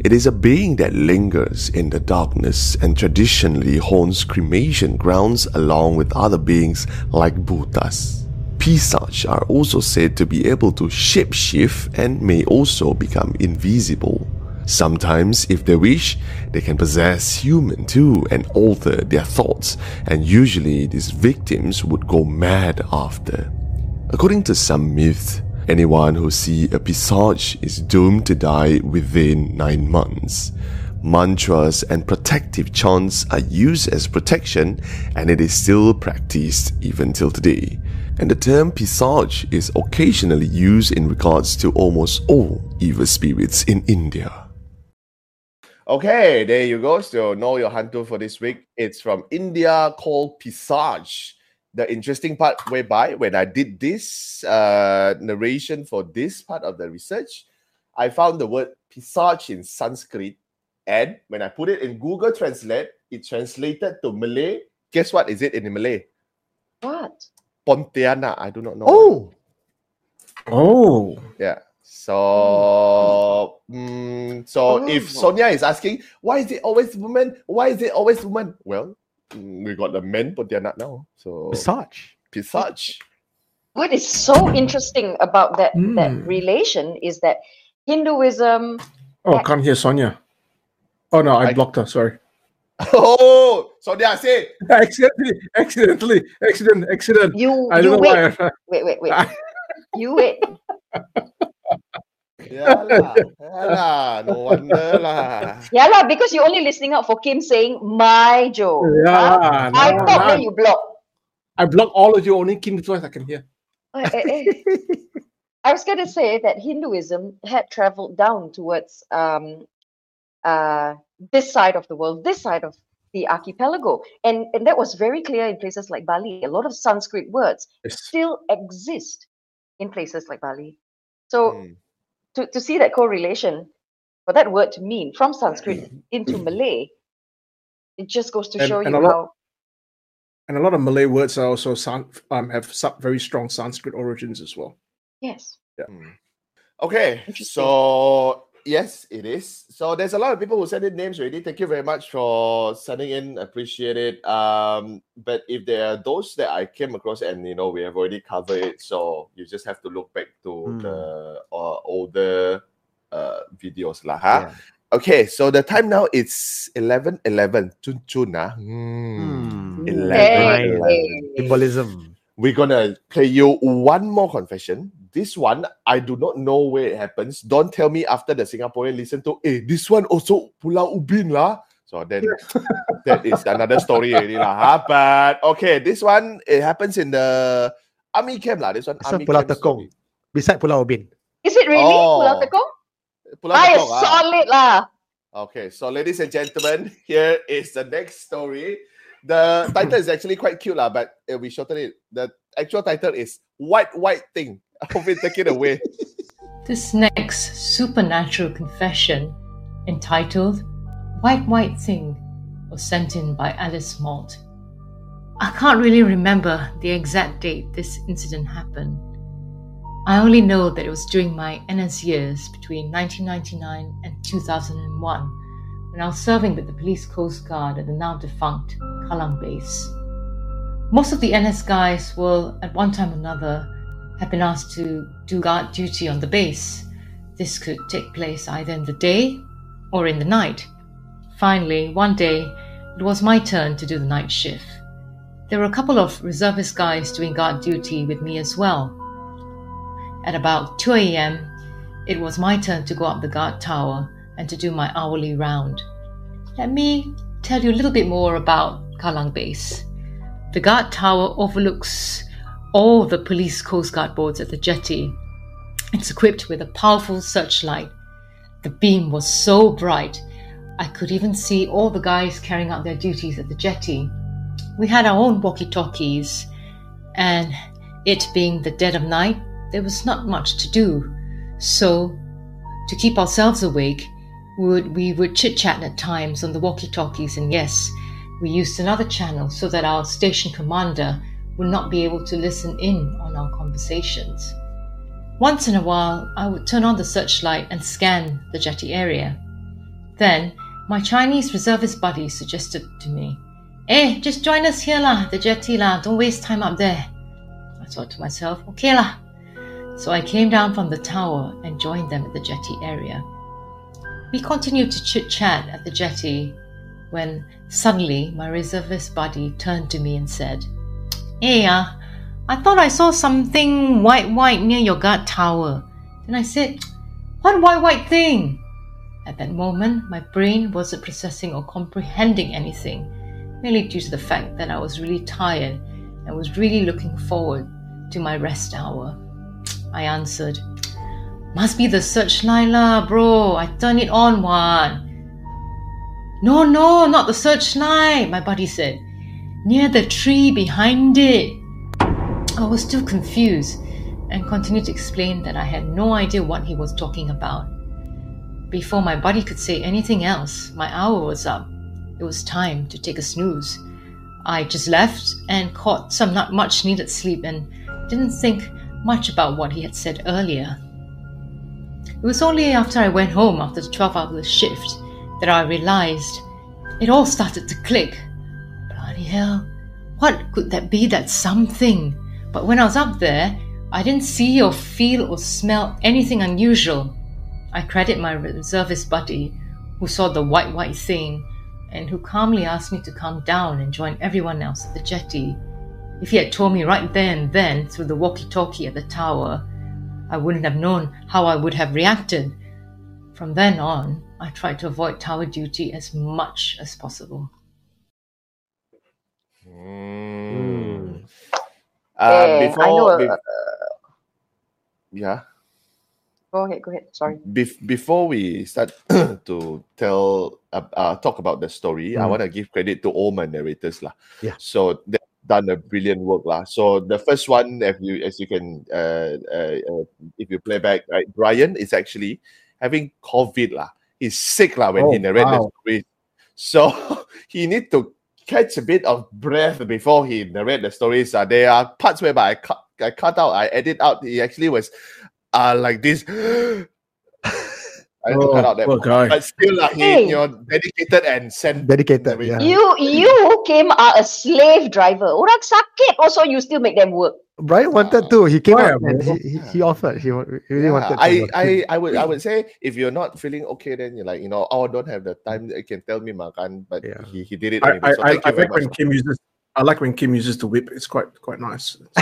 It is a being that lingers in the darkness and traditionally haunts cremation grounds along with other beings like Bhutas. Pisage are also said to be able to shapeshift and may also become invisible. Sometimes, if they wish, they can possess human too and alter their thoughts, and usually these victims would go mad after. According to some myths, anyone who sees a pisage is doomed to die within 9 months. Mantras and protective chants are used as protection and it is still practiced even till today. And the term pisage is occasionally used in regards to almost all evil spirits in India. Okay, there you go. So know your Hantu for this week. It's from India called Pisage. The interesting part whereby when I did this uh, narration for this part of the research, I found the word Pisage in Sanskrit. And when I put it in Google Translate, it translated to Malay. Guess what is it in Malay? what? Pontianak. I do not know. Oh, Oh. Yeah. So, mm, so if Oh. Sonia is asking, why is it always women? Why is it always women? Well, mm, we got the men but they're not now. So, Pisage. Pisage. What is so interesting about that that Hmm. relation is that Hinduism. Oh, I can't hear Sonia. Oh no, I, I- blocked her. Sorry. Oh, Sonia, say. accidentally, accidentally, accident, accident. You I don't know wait why. wait wait wait. you wait. Yeah lah, yeah lah. No wonder lah. Yeah lah, because you're only listening out for Kim saying my Joe. Yeah, huh? I thought no. then you block. I blocked all of you. Only Kim's voice I can hear. Eh, eh, eh. I was going to say that Hinduism had traveled down towards um, uh, this side of the world, this side of the archipelago, and and that was very clear in places like Bali. A lot of Sanskrit words Yes. still exist in places like Bali. So Hmm. To, to see that correlation for that word to mean from Sanskrit mm-hmm. into mm-hmm. Malay, it just goes to And- show and you lot- how And a lot of Malay words are also san- um, have some very strong Sanskrit origins as well. yes. Yeah. Hmm. Okay, Interesting. so yes, it is. So there's a lot of people who send in names already. Thank you very much for sending in. I appreciate it. Um, but if there are those that I came across and you know we have already covered it, so you just have to look back to Hmm. the uh, older uh, videos lah. Huh? Yeah. Okay, so the time now it's eleven eleven. Chun chun ah. Hmm. Eleven. Hey. Symbolism. We're gonna play you one more confession. This one, I do not know where it happens. Don't tell me after the Singaporean listen to, eh, this one also Pulau Ubin lah. So then that is another story already lah. huh? But okay, this one it happens in the army camp lah. This one This one army Pulau camp Tekong. Beside Pulau Ubin. Is it really Pulau Oh. Tekong? Pulau I Tekong, ah. solid lah. Okay, so ladies and gentlemen, here is the next story. The title is actually quite cute, lah, but uh, we shortened it. The actual title is White White Thing. Hope you take it away. This next supernatural confession, entitled white, white thing was sent in by Alice Malt. I can't really remember the exact date this incident happened. I only know that it was during my NS years between 1999 and 2001 when I was serving with the Police Coast Guard at the now defunct Kallang base. Most of the NS guys will, at one time or another, have been asked to do guard duty on the base. This could take place either in the day or in the night. Finally, one day, it was my turn to do the night shift. There were a couple of reservist guys doing guard duty with me as well. At about 2 a.m., it was my turn to go up the guard tower and to do my hourly round. Let me tell you a little bit more about Kallang Base. The guard tower overlooks all the police coast guard boards at the jetty. It's equipped with a powerful searchlight. The beam was so bright, I could even see all the guys carrying out their duties at the jetty. We had our own walkie talkies, and it being the dead of night, there was not much to do. So, to keep ourselves awake, we would, we would chit chat at times on the walkie talkies, and yes, we used another channel so that our station commander would not be able to listen in on our conversations. Once in a while, I would turn on the searchlight and scan the jetty area. Then, my Chinese reservist buddy suggested to me, Eh, just join us here lah, the jetty lah, don't waste time up there. I thought to myself, okay lah. So I came down from the tower and joined them at the jetty area. We continued to chit chat at the jetty when suddenly my reservist buddy turned to me and said, Hey, uh, I thought I saw something white white near your guard tower. Then I said, What white white thing? At that moment, my brain wasn't processing or comprehending anything, merely due to the fact that I was really tired and was really looking forward to my rest hour. I answered, Must be the searchlight lah, bro. I turned it on one. No, no, not the searchlight, my buddy said. Near the tree behind it. I was still confused and continued to explain that I had no idea what he was talking about. Before my buddy could say anything else, my hour was up. It was time to take a snooze. I just left and caught some not much needed sleep and didn't think much about what he had said earlier. It was only after I went home after the 12 hour shift that I realized it all started to click. Bloody hell, what could that be that something? But when I was up there, I didn't see or feel or smell anything unusual. I credit my reservist buddy, who saw the white white thing and who calmly asked me to calm down and join everyone else at the jetty. If he had told me right there and then through the walkie talkie at the tower, I wouldn't have known how I would have reacted. From then on, I tried to avoid tower duty as much as possible. Mm. Uh, before, I know. be- uh, yeah. go ahead, go ahead. Sorry. Bef- before we start to tell uh, uh, talk about the story, I Mm. want to give credit to all my narrators lah. Yeah. So they've done a brilliant work lah. So the first one, if you as you can, uh, uh, uh, if you play back, right, Brian is actually having COVID lah. He's sick lah when he Oh, narrate the wow. story. So he need to catch a bit of breath before he narrate the stories. Uh, there are parts whereby I cut, I cut out, I edit out. He actually was uh, like this. I had to oh, cut Oh, out that poor part. guy. But still, like, he, Hey. you know, dedicated and sent. Dedicated, yeah. You you came are a slave driver. Orang sakit also you still make them work. Brian ah. wanted to. He came Why, out and he, he, he offered. He, he really Yeah, wanted to. I, work. I, I would, I would say if you're not feeling okay, then you're like, you know, oh, I don't have the time. You can tell me, Makan, but Yeah. he, he did it I, anyway. I, So I, thank I like when much. Kim uses. I like when Kim uses the whip. It's quite quite nice.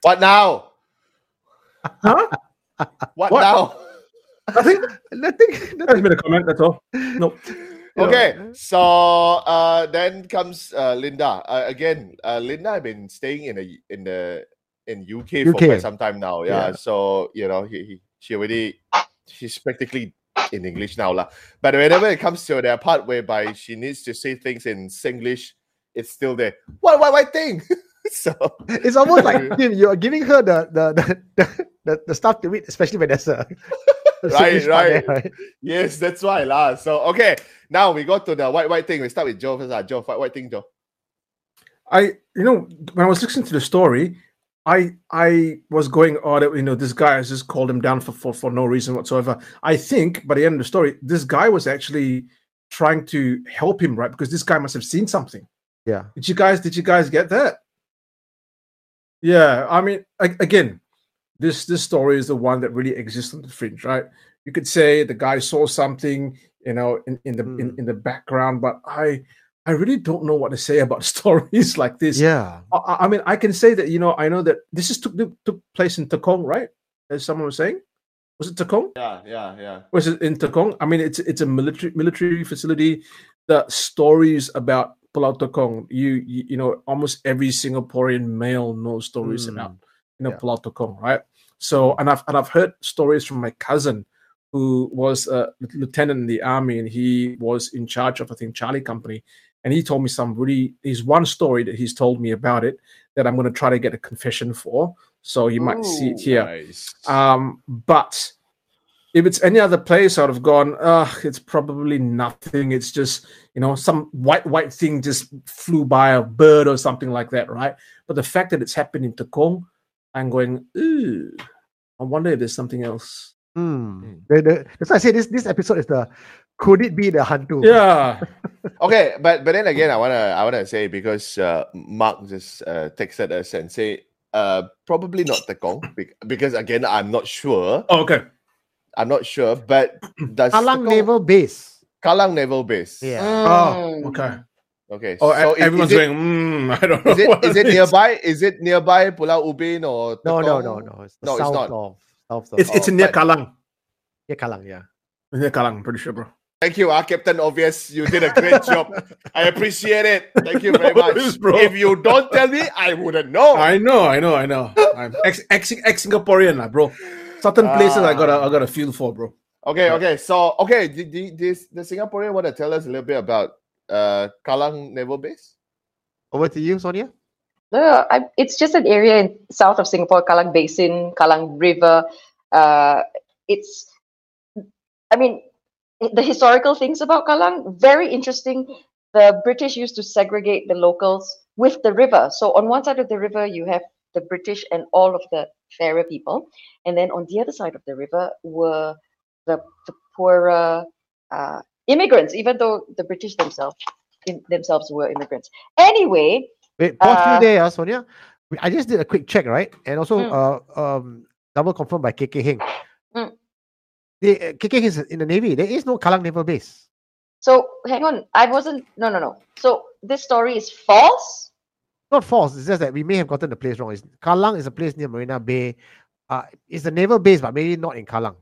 What now? Huh? What, What? now? Nothing. nothing. That's nothing. been a comment. That's all. Nope. Okay, so uh, then comes uh, Linda. Uh, again, uh, Linda had been staying in a in the in UK, for quite some time now. Yeah, Yeah. so you know, he, he she already she's practically in English now, lah. But whenever it comes to that part whereby she needs to say things in Singlish, it's still there. What what what thing? so It's almost like Tim, you're giving her the the the, the, the, the stuff to eat, especially when there's a a right, Swedish there, right, Yes, that's why lah. So okay, now we go to the white white thing. We start with Joe first. Ah, Joe, white white thing, Joe. I, you know, when I was listening to the story, I I was going, oh, that, you know, this guy has just called him down for, for for no reason whatsoever. I think by the end of the story, this guy was actually trying to help him, right? Because this guy must have seen something. Yeah. Did you guys? Did you guys get that? Yeah, I mean, a- again, this this story is the one that really exists on the fringe, right? You could say the guy saw something, you know, in, in the in, hmm. in the background, but I I really don't know what to say about stories like this. Yeah. I, I- I mean, I can say that you know, I know that this is took took place in Tekong, right? As someone was saying, was it Tekong? Yeah, yeah, yeah. Was it in Tekong? I mean, it's it's a military military facility. The stories about Pulau Tekong, you, you you know, almost every Singaporean male knows stories Mm. about you know Pulau Tekong, right? So, and I've and I've heard stories from my cousin, who was a lieutenant in the army, and he was in charge of I think Charlie Company, and he told me some really. He's one story that he's told me about it that I'm going to try to get a confession for. So you might see it here. nice. Um, but if it's any other place, I'd have gone, uh, it's probably nothing. It's just, you know, some white, white thing just flew by a bird or something like that, right? But the fact that it's happened in Tekong, I'm going, ooh, I wonder if there's something else. Hmm. The, the, that's why I say this this episode is the could it be the Hantu? Yeah. okay, but but then again, I wanna I wanna say because uh, Mark just uh, texted us and say uh probably not Tekong bec- because again I'm not sure. Oh, okay. I'm not sure, but does Kallang Tekong- Naval Base. Kallang Naval Base. Yeah. Oh, okay. Okay. Oh, so is- everyone's is it, going, mm, I don't know. Is it what is it is. nearby? Is it nearby Pulau Ubin or No, no, Tekong? no, no. It's the No, it's south not. of south of It's, it's Oh, near but- Kallang. yeah, Kallang, yeah. Near Kallang, I'm pretty sure, bro. Thank you, ah, Captain Obvious. You did a great job. I appreciate it. Thank you very much. worries, bro. If you don't tell me, I wouldn't know. I know, I know, I know. I'm ex ex ex Singaporean, lah, bro. Certain places I got a I got a feel for, bro. Okay, okay. So, okay, the, the, this, the Singaporean want to tell us a little bit about uh, Kallang Naval Base? Over to you, Sonia. No, I, it's just an area in south of Singapore, Kallang Basin, Kallang River. Uh, it's, I mean, the historical things about Kallang very interesting. The British used to segregate the locals with the river. So on one side of the river, you have the British and all of the fairer people, and then on the other side of the river were the, the poorer uh, immigrants, even though the British themselves in, themselves were immigrants. Anyway, Wait, pause Uh, you there, uh, Sonia. I just did a quick check, right? And also Mm. uh, um, double confirmed by KK Heng. Mm. The, uh, KK Heng is in the Navy. There is no Kallang Naval Base. So hang on, I wasn't. No, no, no. So this story is false. Not false. It's just that we may have gotten the place wrong. It's, Kallang is a place near Marina Bay. Uh, it's a naval base, but maybe not in Kallang.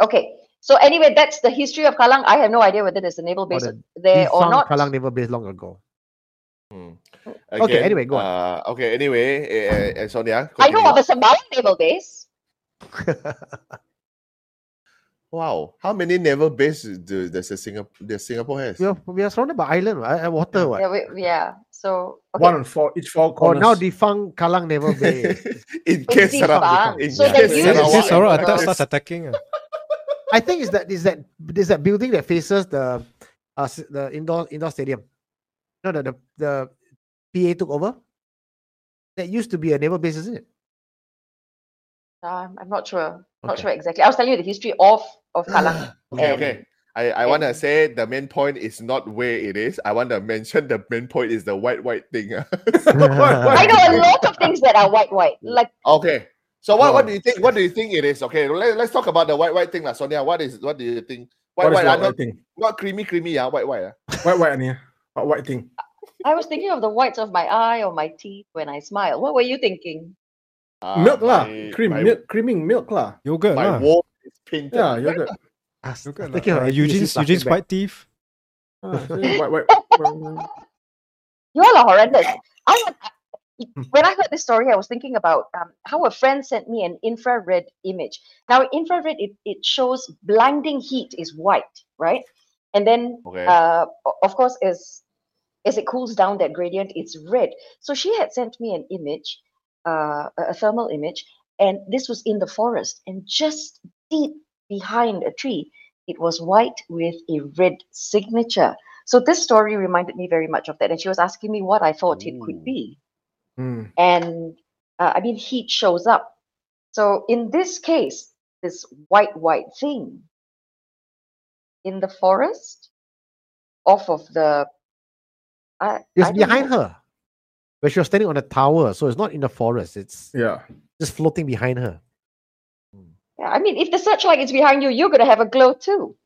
Okay. So anyway, that's the history of Kallang. I have no idea whether there's a naval base the there or not. Kallang Naval Base long ago. Okay, Again, anyway, go on. Uh, okay, anyway, uh, uh, Sonia. I know continue. of a Sembawang naval base. Wow, how many naval bases do does the Singapore the Singapore has? We are, we are surrounded by island, right? Uh, water. what? Yeah, we, yeah. So okay. One on four, each four corners. Oh, now defunct Kallang Naval Base. in case Sarawak, defunct. in So case they This use- Sarawak Sarawak attack starts attacking. ah. I think is that is that is that building that faces the uh the indoor indoor stadium. No, the the, the PA took over. That used to be a naval base, isn't it? Um, I'm not sure. Not Okay. sure exactly. I was telling you the history of of Kallang. Okay, and- okay. I, I want to say the main point is not where it is. I want to mention the main point is the white white thing. ah. I know a lot of things that are white, white. Like okay. So what, what Oh. do you think? What do you think it is? Okay, let, let's talk about the white white thing, lah. Sonia, what is what do you think? White What is white, the not, white thing? not creamy creamy, yeah, white white. ah. White, white, Ania. What white thing? I was thinking of the whites of my eye or my teeth when I smile. What were you thinking? Ah, milk lah. Cream, my- milk, creaming milk lah. Yogurt My lah. wall is painted. Yeah, red. yogurt. Ah, Yogurt thinking lah. of Uh, NTUC Eugene's plastic Eugene's bag. white teeth. Ah, see, white, white. You all are horrendous. I had, when I heard this story, I was thinking about um, how a friend sent me an infrared image. Now, infrared it, it shows blinding heat is white, right? And then, Okay. uh, o- of course, is as it cools down, that gradient it's red. So she had sent me an image, uh, a thermal image, and this was in the forest, and just deep behind a tree, it was white with a red signature. So this story reminded me very much of that, and she was asking me what I thought it could be Mm. and uh, I mean heat shows up. So in this case, this white white thing in the forest, off of the, It's behind know. her. Where she was standing on a tower, so it's not in the forest. It's Yeah. just floating behind her. Yeah, I mean, if the searchlight is behind you, you're gonna have a glow too.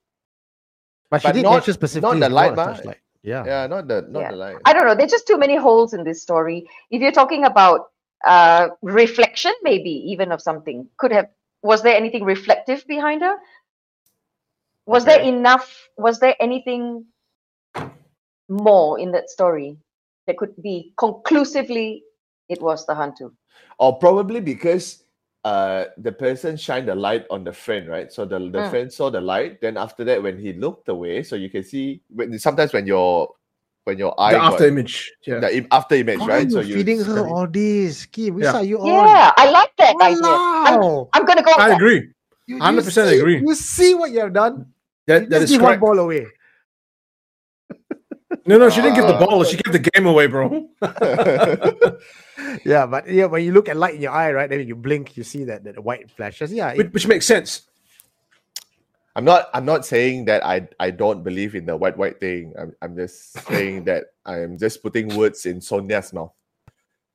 But she But did not- mention specifically not the light, a ma. Yeah. Yeah, not the not Yeah. the light. I don't know. There's just too many holes in this story. If you're talking about uh, reflection, maybe even of something, could have. Was there anything reflective behind her? Was there enough? Was there anything more in that story that could be conclusively it was the Hantu? or probably because uh the person shined the light on the friend right so the, the Mm. friend saw the light then after that when he looked away so you can see when sometimes when your when your eye The got- after image. Yeah. the after image Why right are so you you feeding her all this? Kim, which Yeah. are you on? Yeah, I like that idea. I'm, Wow. I'm gonna go. I agree. You- you 100% agree. You see what you have done? That, You that just is one ball away. No, no, she didn't give the Ah. ball. She gave the game away, bro. Yeah, but yeah, when you look at light in your eye, right? Then you blink, you see that, that white flashes. Yeah, it- which, which makes sense. i'm not i'm not saying that i i don't believe in the white white thing i'm, I'm just saying that i'm just putting words in sonia's mouth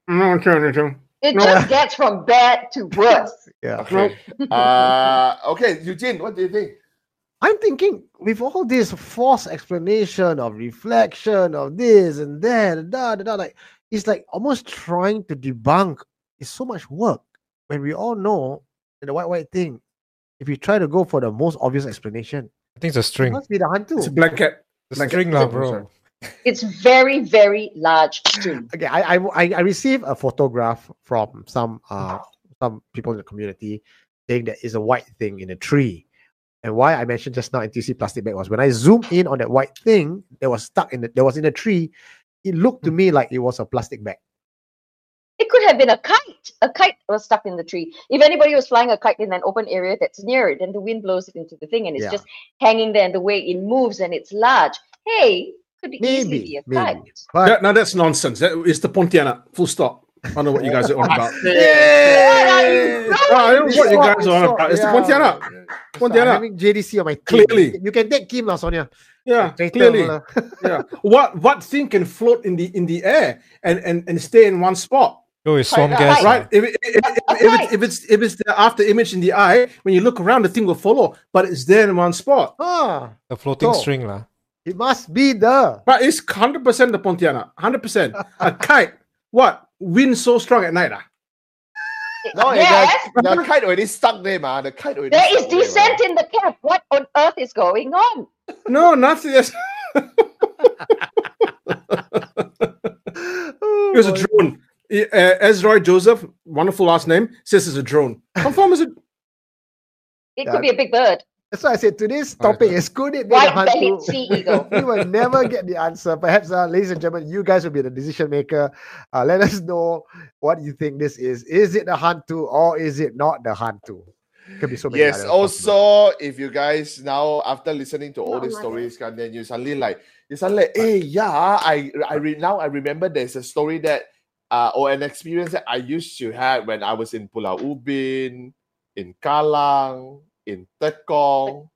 No, no, no, no. It No. just gets from bad to worse. yeah. okay uh okay eugene what do you think I'm thinking with all this false explanation of reflection of this and that, da, da, da, like it's like almost trying to debunk. It's so much work when we all know that the white white thing. If you try to go for the most obvious explanation, I think it's a it string. must be the hantu. It's a blanket. The Blanket. string, lah, bro. It's very, very large string. Okay, I, I I I received a photograph from some uh some people in the community saying that it's a white thing in a tree. And why I mentioned just now NTUC plastic bag was when I zoomed in on that white thing that was stuck in the that was in a tree, it looked to mm. me like it was a plastic bag. It could have been a kite. A kite was stuck in the tree. If anybody was flying a kite in an open area that's near it, then the wind blows it into the thing and it's Yeah. just hanging there. And the way it moves and it's large. Hey, could easily be Maybe, a maybe. kite. But That, now that's nonsense. That is the Pontiana. Full stop. I don't know what you guys are on about. What are you No, I don't know what you guys are on about. It's the yeah. Pontianak. So I'm Pontianak. having JDC on my team. Clearly. You can take Kim lah, Sonia. Yeah, clearly. Yeah. What what thing can float in the in the air and and, and stay in one spot? Oh, with swamp Right, gas. Right? lah. If, if, if, if, if, it's, if it's if it's the after image in the eye, when you look around, the thing will follow, but it's there in one spot. Ah, The floating So- string, lah. it must be the But it's hundred percent the Pontianak. Hundred percent. A kite. What? Wind so strong at night, ah? no yes, the, the kite already stuck there man the kite already there is stuck there, descent in the camp. What on earth is going on? No, nothing. Yes. Oh It was a drone. Uh, Ezroy Joseph, wonderful last name, says it's a drone. Confirm is it? It Yeah. could be a big bird. That's why I said today's topic is could it be the White-bellied hantu? sea eagle. we will never get the answer. Perhaps, uh, ladies and gentlemen, you guys will be the decision maker. Uh, let us know what you think this is. Is it the hantu or is it not the hantu? Could be so many. yes other also if you guys now after listening to all these stories kan, then you suddenly like you suddenly like hey yeah i i re- now i remember there's a story that uh or an experience that i used to have when i was in pulau ubin in kallang in tekong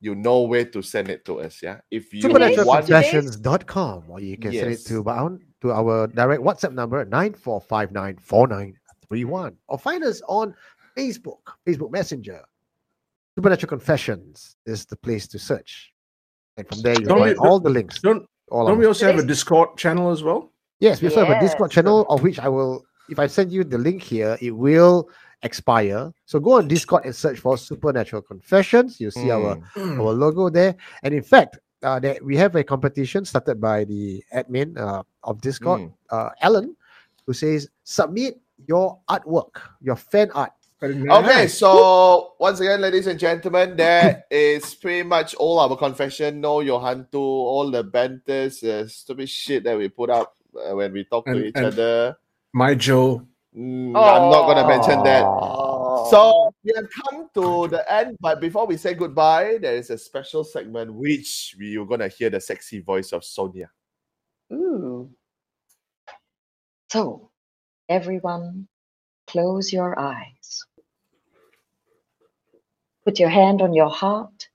you know where to send it to us yeah if you Today's- want supernaturalconfessions.com or you can send it to bound to our direct WhatsApp number 94594931 or find us on Facebook, Facebook Messenger. Supernatural Confessions is the place to search. And from there you Don't find we- all the links. Don't All don't we also have a Discord channel as well? Yes, we also have a Discord channel of which I will, if I send you the link here, it will expire. So go on Discord and search for Supernatural Confessions. You'll see our Mm. our logo there. And in fact, uh, that we have a competition started by the admin uh, of Discord, Mm. uh, Alan, who says submit your artwork, your fan art. Okay, so once again, ladies and gentlemen, that is pretty much all our confession. No Johantu, all the banters, uh, stupid shit that we put up uh, when we talk to each other. My Joe. Mm, I'm not going to mention that. So we have come to the end, but before we say goodbye, there is a special segment which we are going to hear the sexy voice of Sonia. Ooh. So, everyone, close your eyes. Put your hand on your heart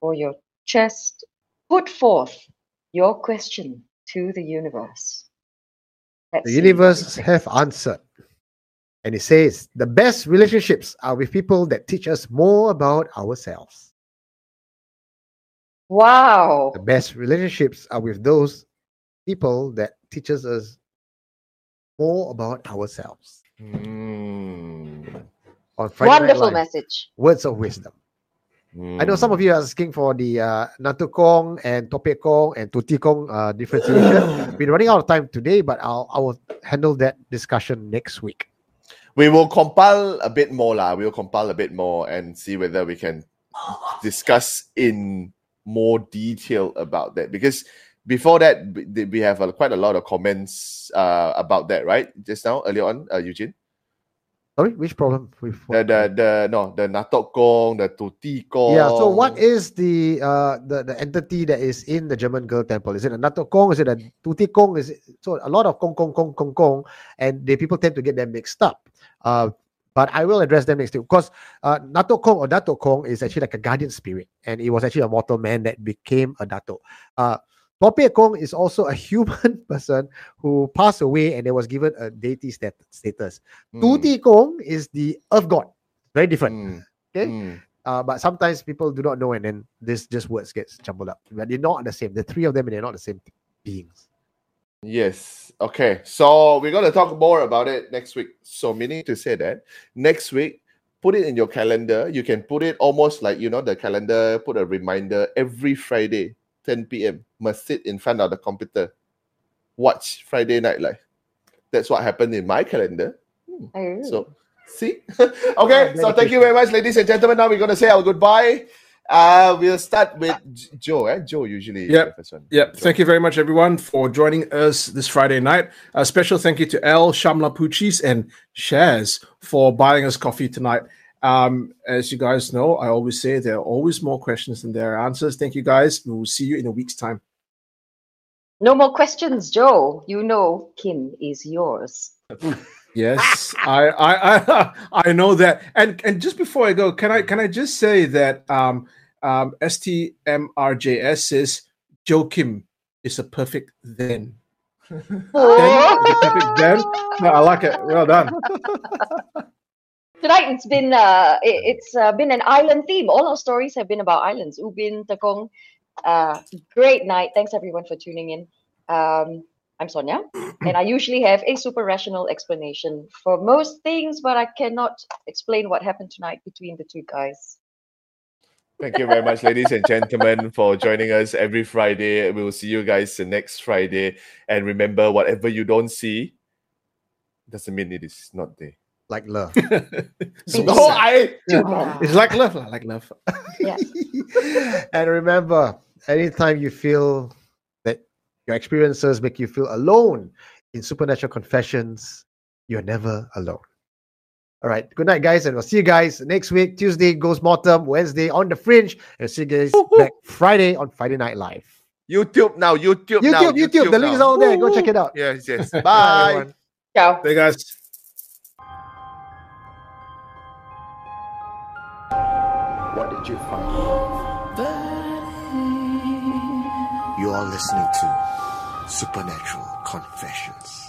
or your chest. Put forth your question to the universe. Let's The universe have answered. And it says the best relationships are with people that teach us more about ourselves. Wow. The best relationships are with those people that teaches us more about ourselves. On Friday Night Wonderful Live, message. Words of wisdom. I know some of you are asking for the uh, Natu Kong and Tope Kong and Tuti Kong uh, differentiation. We're running out of time today, but I'll I will handle that discussion next week. We will compile a bit more, lah. We'll compile a bit more and see whether we can discuss in more detail about that. Because before that, we have quite a lot of comments uh, about that, right? Just now, earlier on, uh, Eugene. Sorry, which problem? With The the the no the Natok Kong, the Tuti Kong. Yeah. So, what is the uh the, the entity that is in the German girl temple? Is it a Nato Kong? Is it a Tuti Kong? Is it so a lot of Kong Kong Kong Kong Kong, and the people tend to get them mixed up. Uh, but I will address them next week because uh, Nato Kong or Dato Kong is actually like a guardian spirit, and it was actually a mortal man that became a Dato. Uh, Tope Kong is also a human person who passed away and they was given a deity stat- status. Hmm. Tuti Kong is the earth god, very different. Hmm. Okay. Uh, but sometimes people do not know, and then this just words gets jumbled up. But they're not the same. The three of them, they're not the same beings. Yes. Okay. So we're going to talk more about it next week. So meaning to say that next week, put it in your calendar. You can put it almost like you know the calendar. Put a reminder every Friday, 10 p.m. Must sit in front of the computer, watch Friday Night Live. That's what happened in my calendar. Oh. So see. okay. So thank you very much, ladies and gentlemen. Now we're going to say our goodbye. Uh, we'll start with Joe. Eh? Joe usually. is Yep. the first one. Yep. Thank you very much, everyone, for joining us this Friday night. A special thank you to El Shamla Puchis and Shaz for buying us coffee tonight. Um, as you guys know, I always say there are always more questions than there are answers. Thank you, guys. We will see you in a week's time. No more questions, Joe. You know Kim is yours. Yes, I, I, I, I know that. And and just before I go, can I can I just say that um, um, STMRJS says Joe Kim is a perfect then. then a perfect then. No, I like it. Well done. Tonight it's been uh it, it's uh, been an island theme. All our stories have been about islands. Ubin, Tekong. Uh, great night. Thanks everyone for tuning in. Um, I'm Sonia, and I usually have a super rational explanation for most things, but I cannot explain what happened tonight between the two guys. Thank you very much, ladies and gentlemen, for joining us every Friday. We will see you guys next Friday. And remember, whatever you don't see doesn't mean it is not there. Like love. So no. Oh, I. Yeah. It's like love, like love. Yeah. and remember, anytime you feel that your experiences make you feel alone in supernatural confessions, you're never alone. All right. Good night, guys, and we'll see you guys next week. Tuesday goes mortem, Wednesday on the fringe, and see you guys back Friday on Friday Night Live. YouTube now, YouTube, YouTube, now, YouTube. The link is all there. Go check it out. Yes, yes. Bye, Bye. Ciao. Hey guys. You? You are listening to Supernatural Confessions.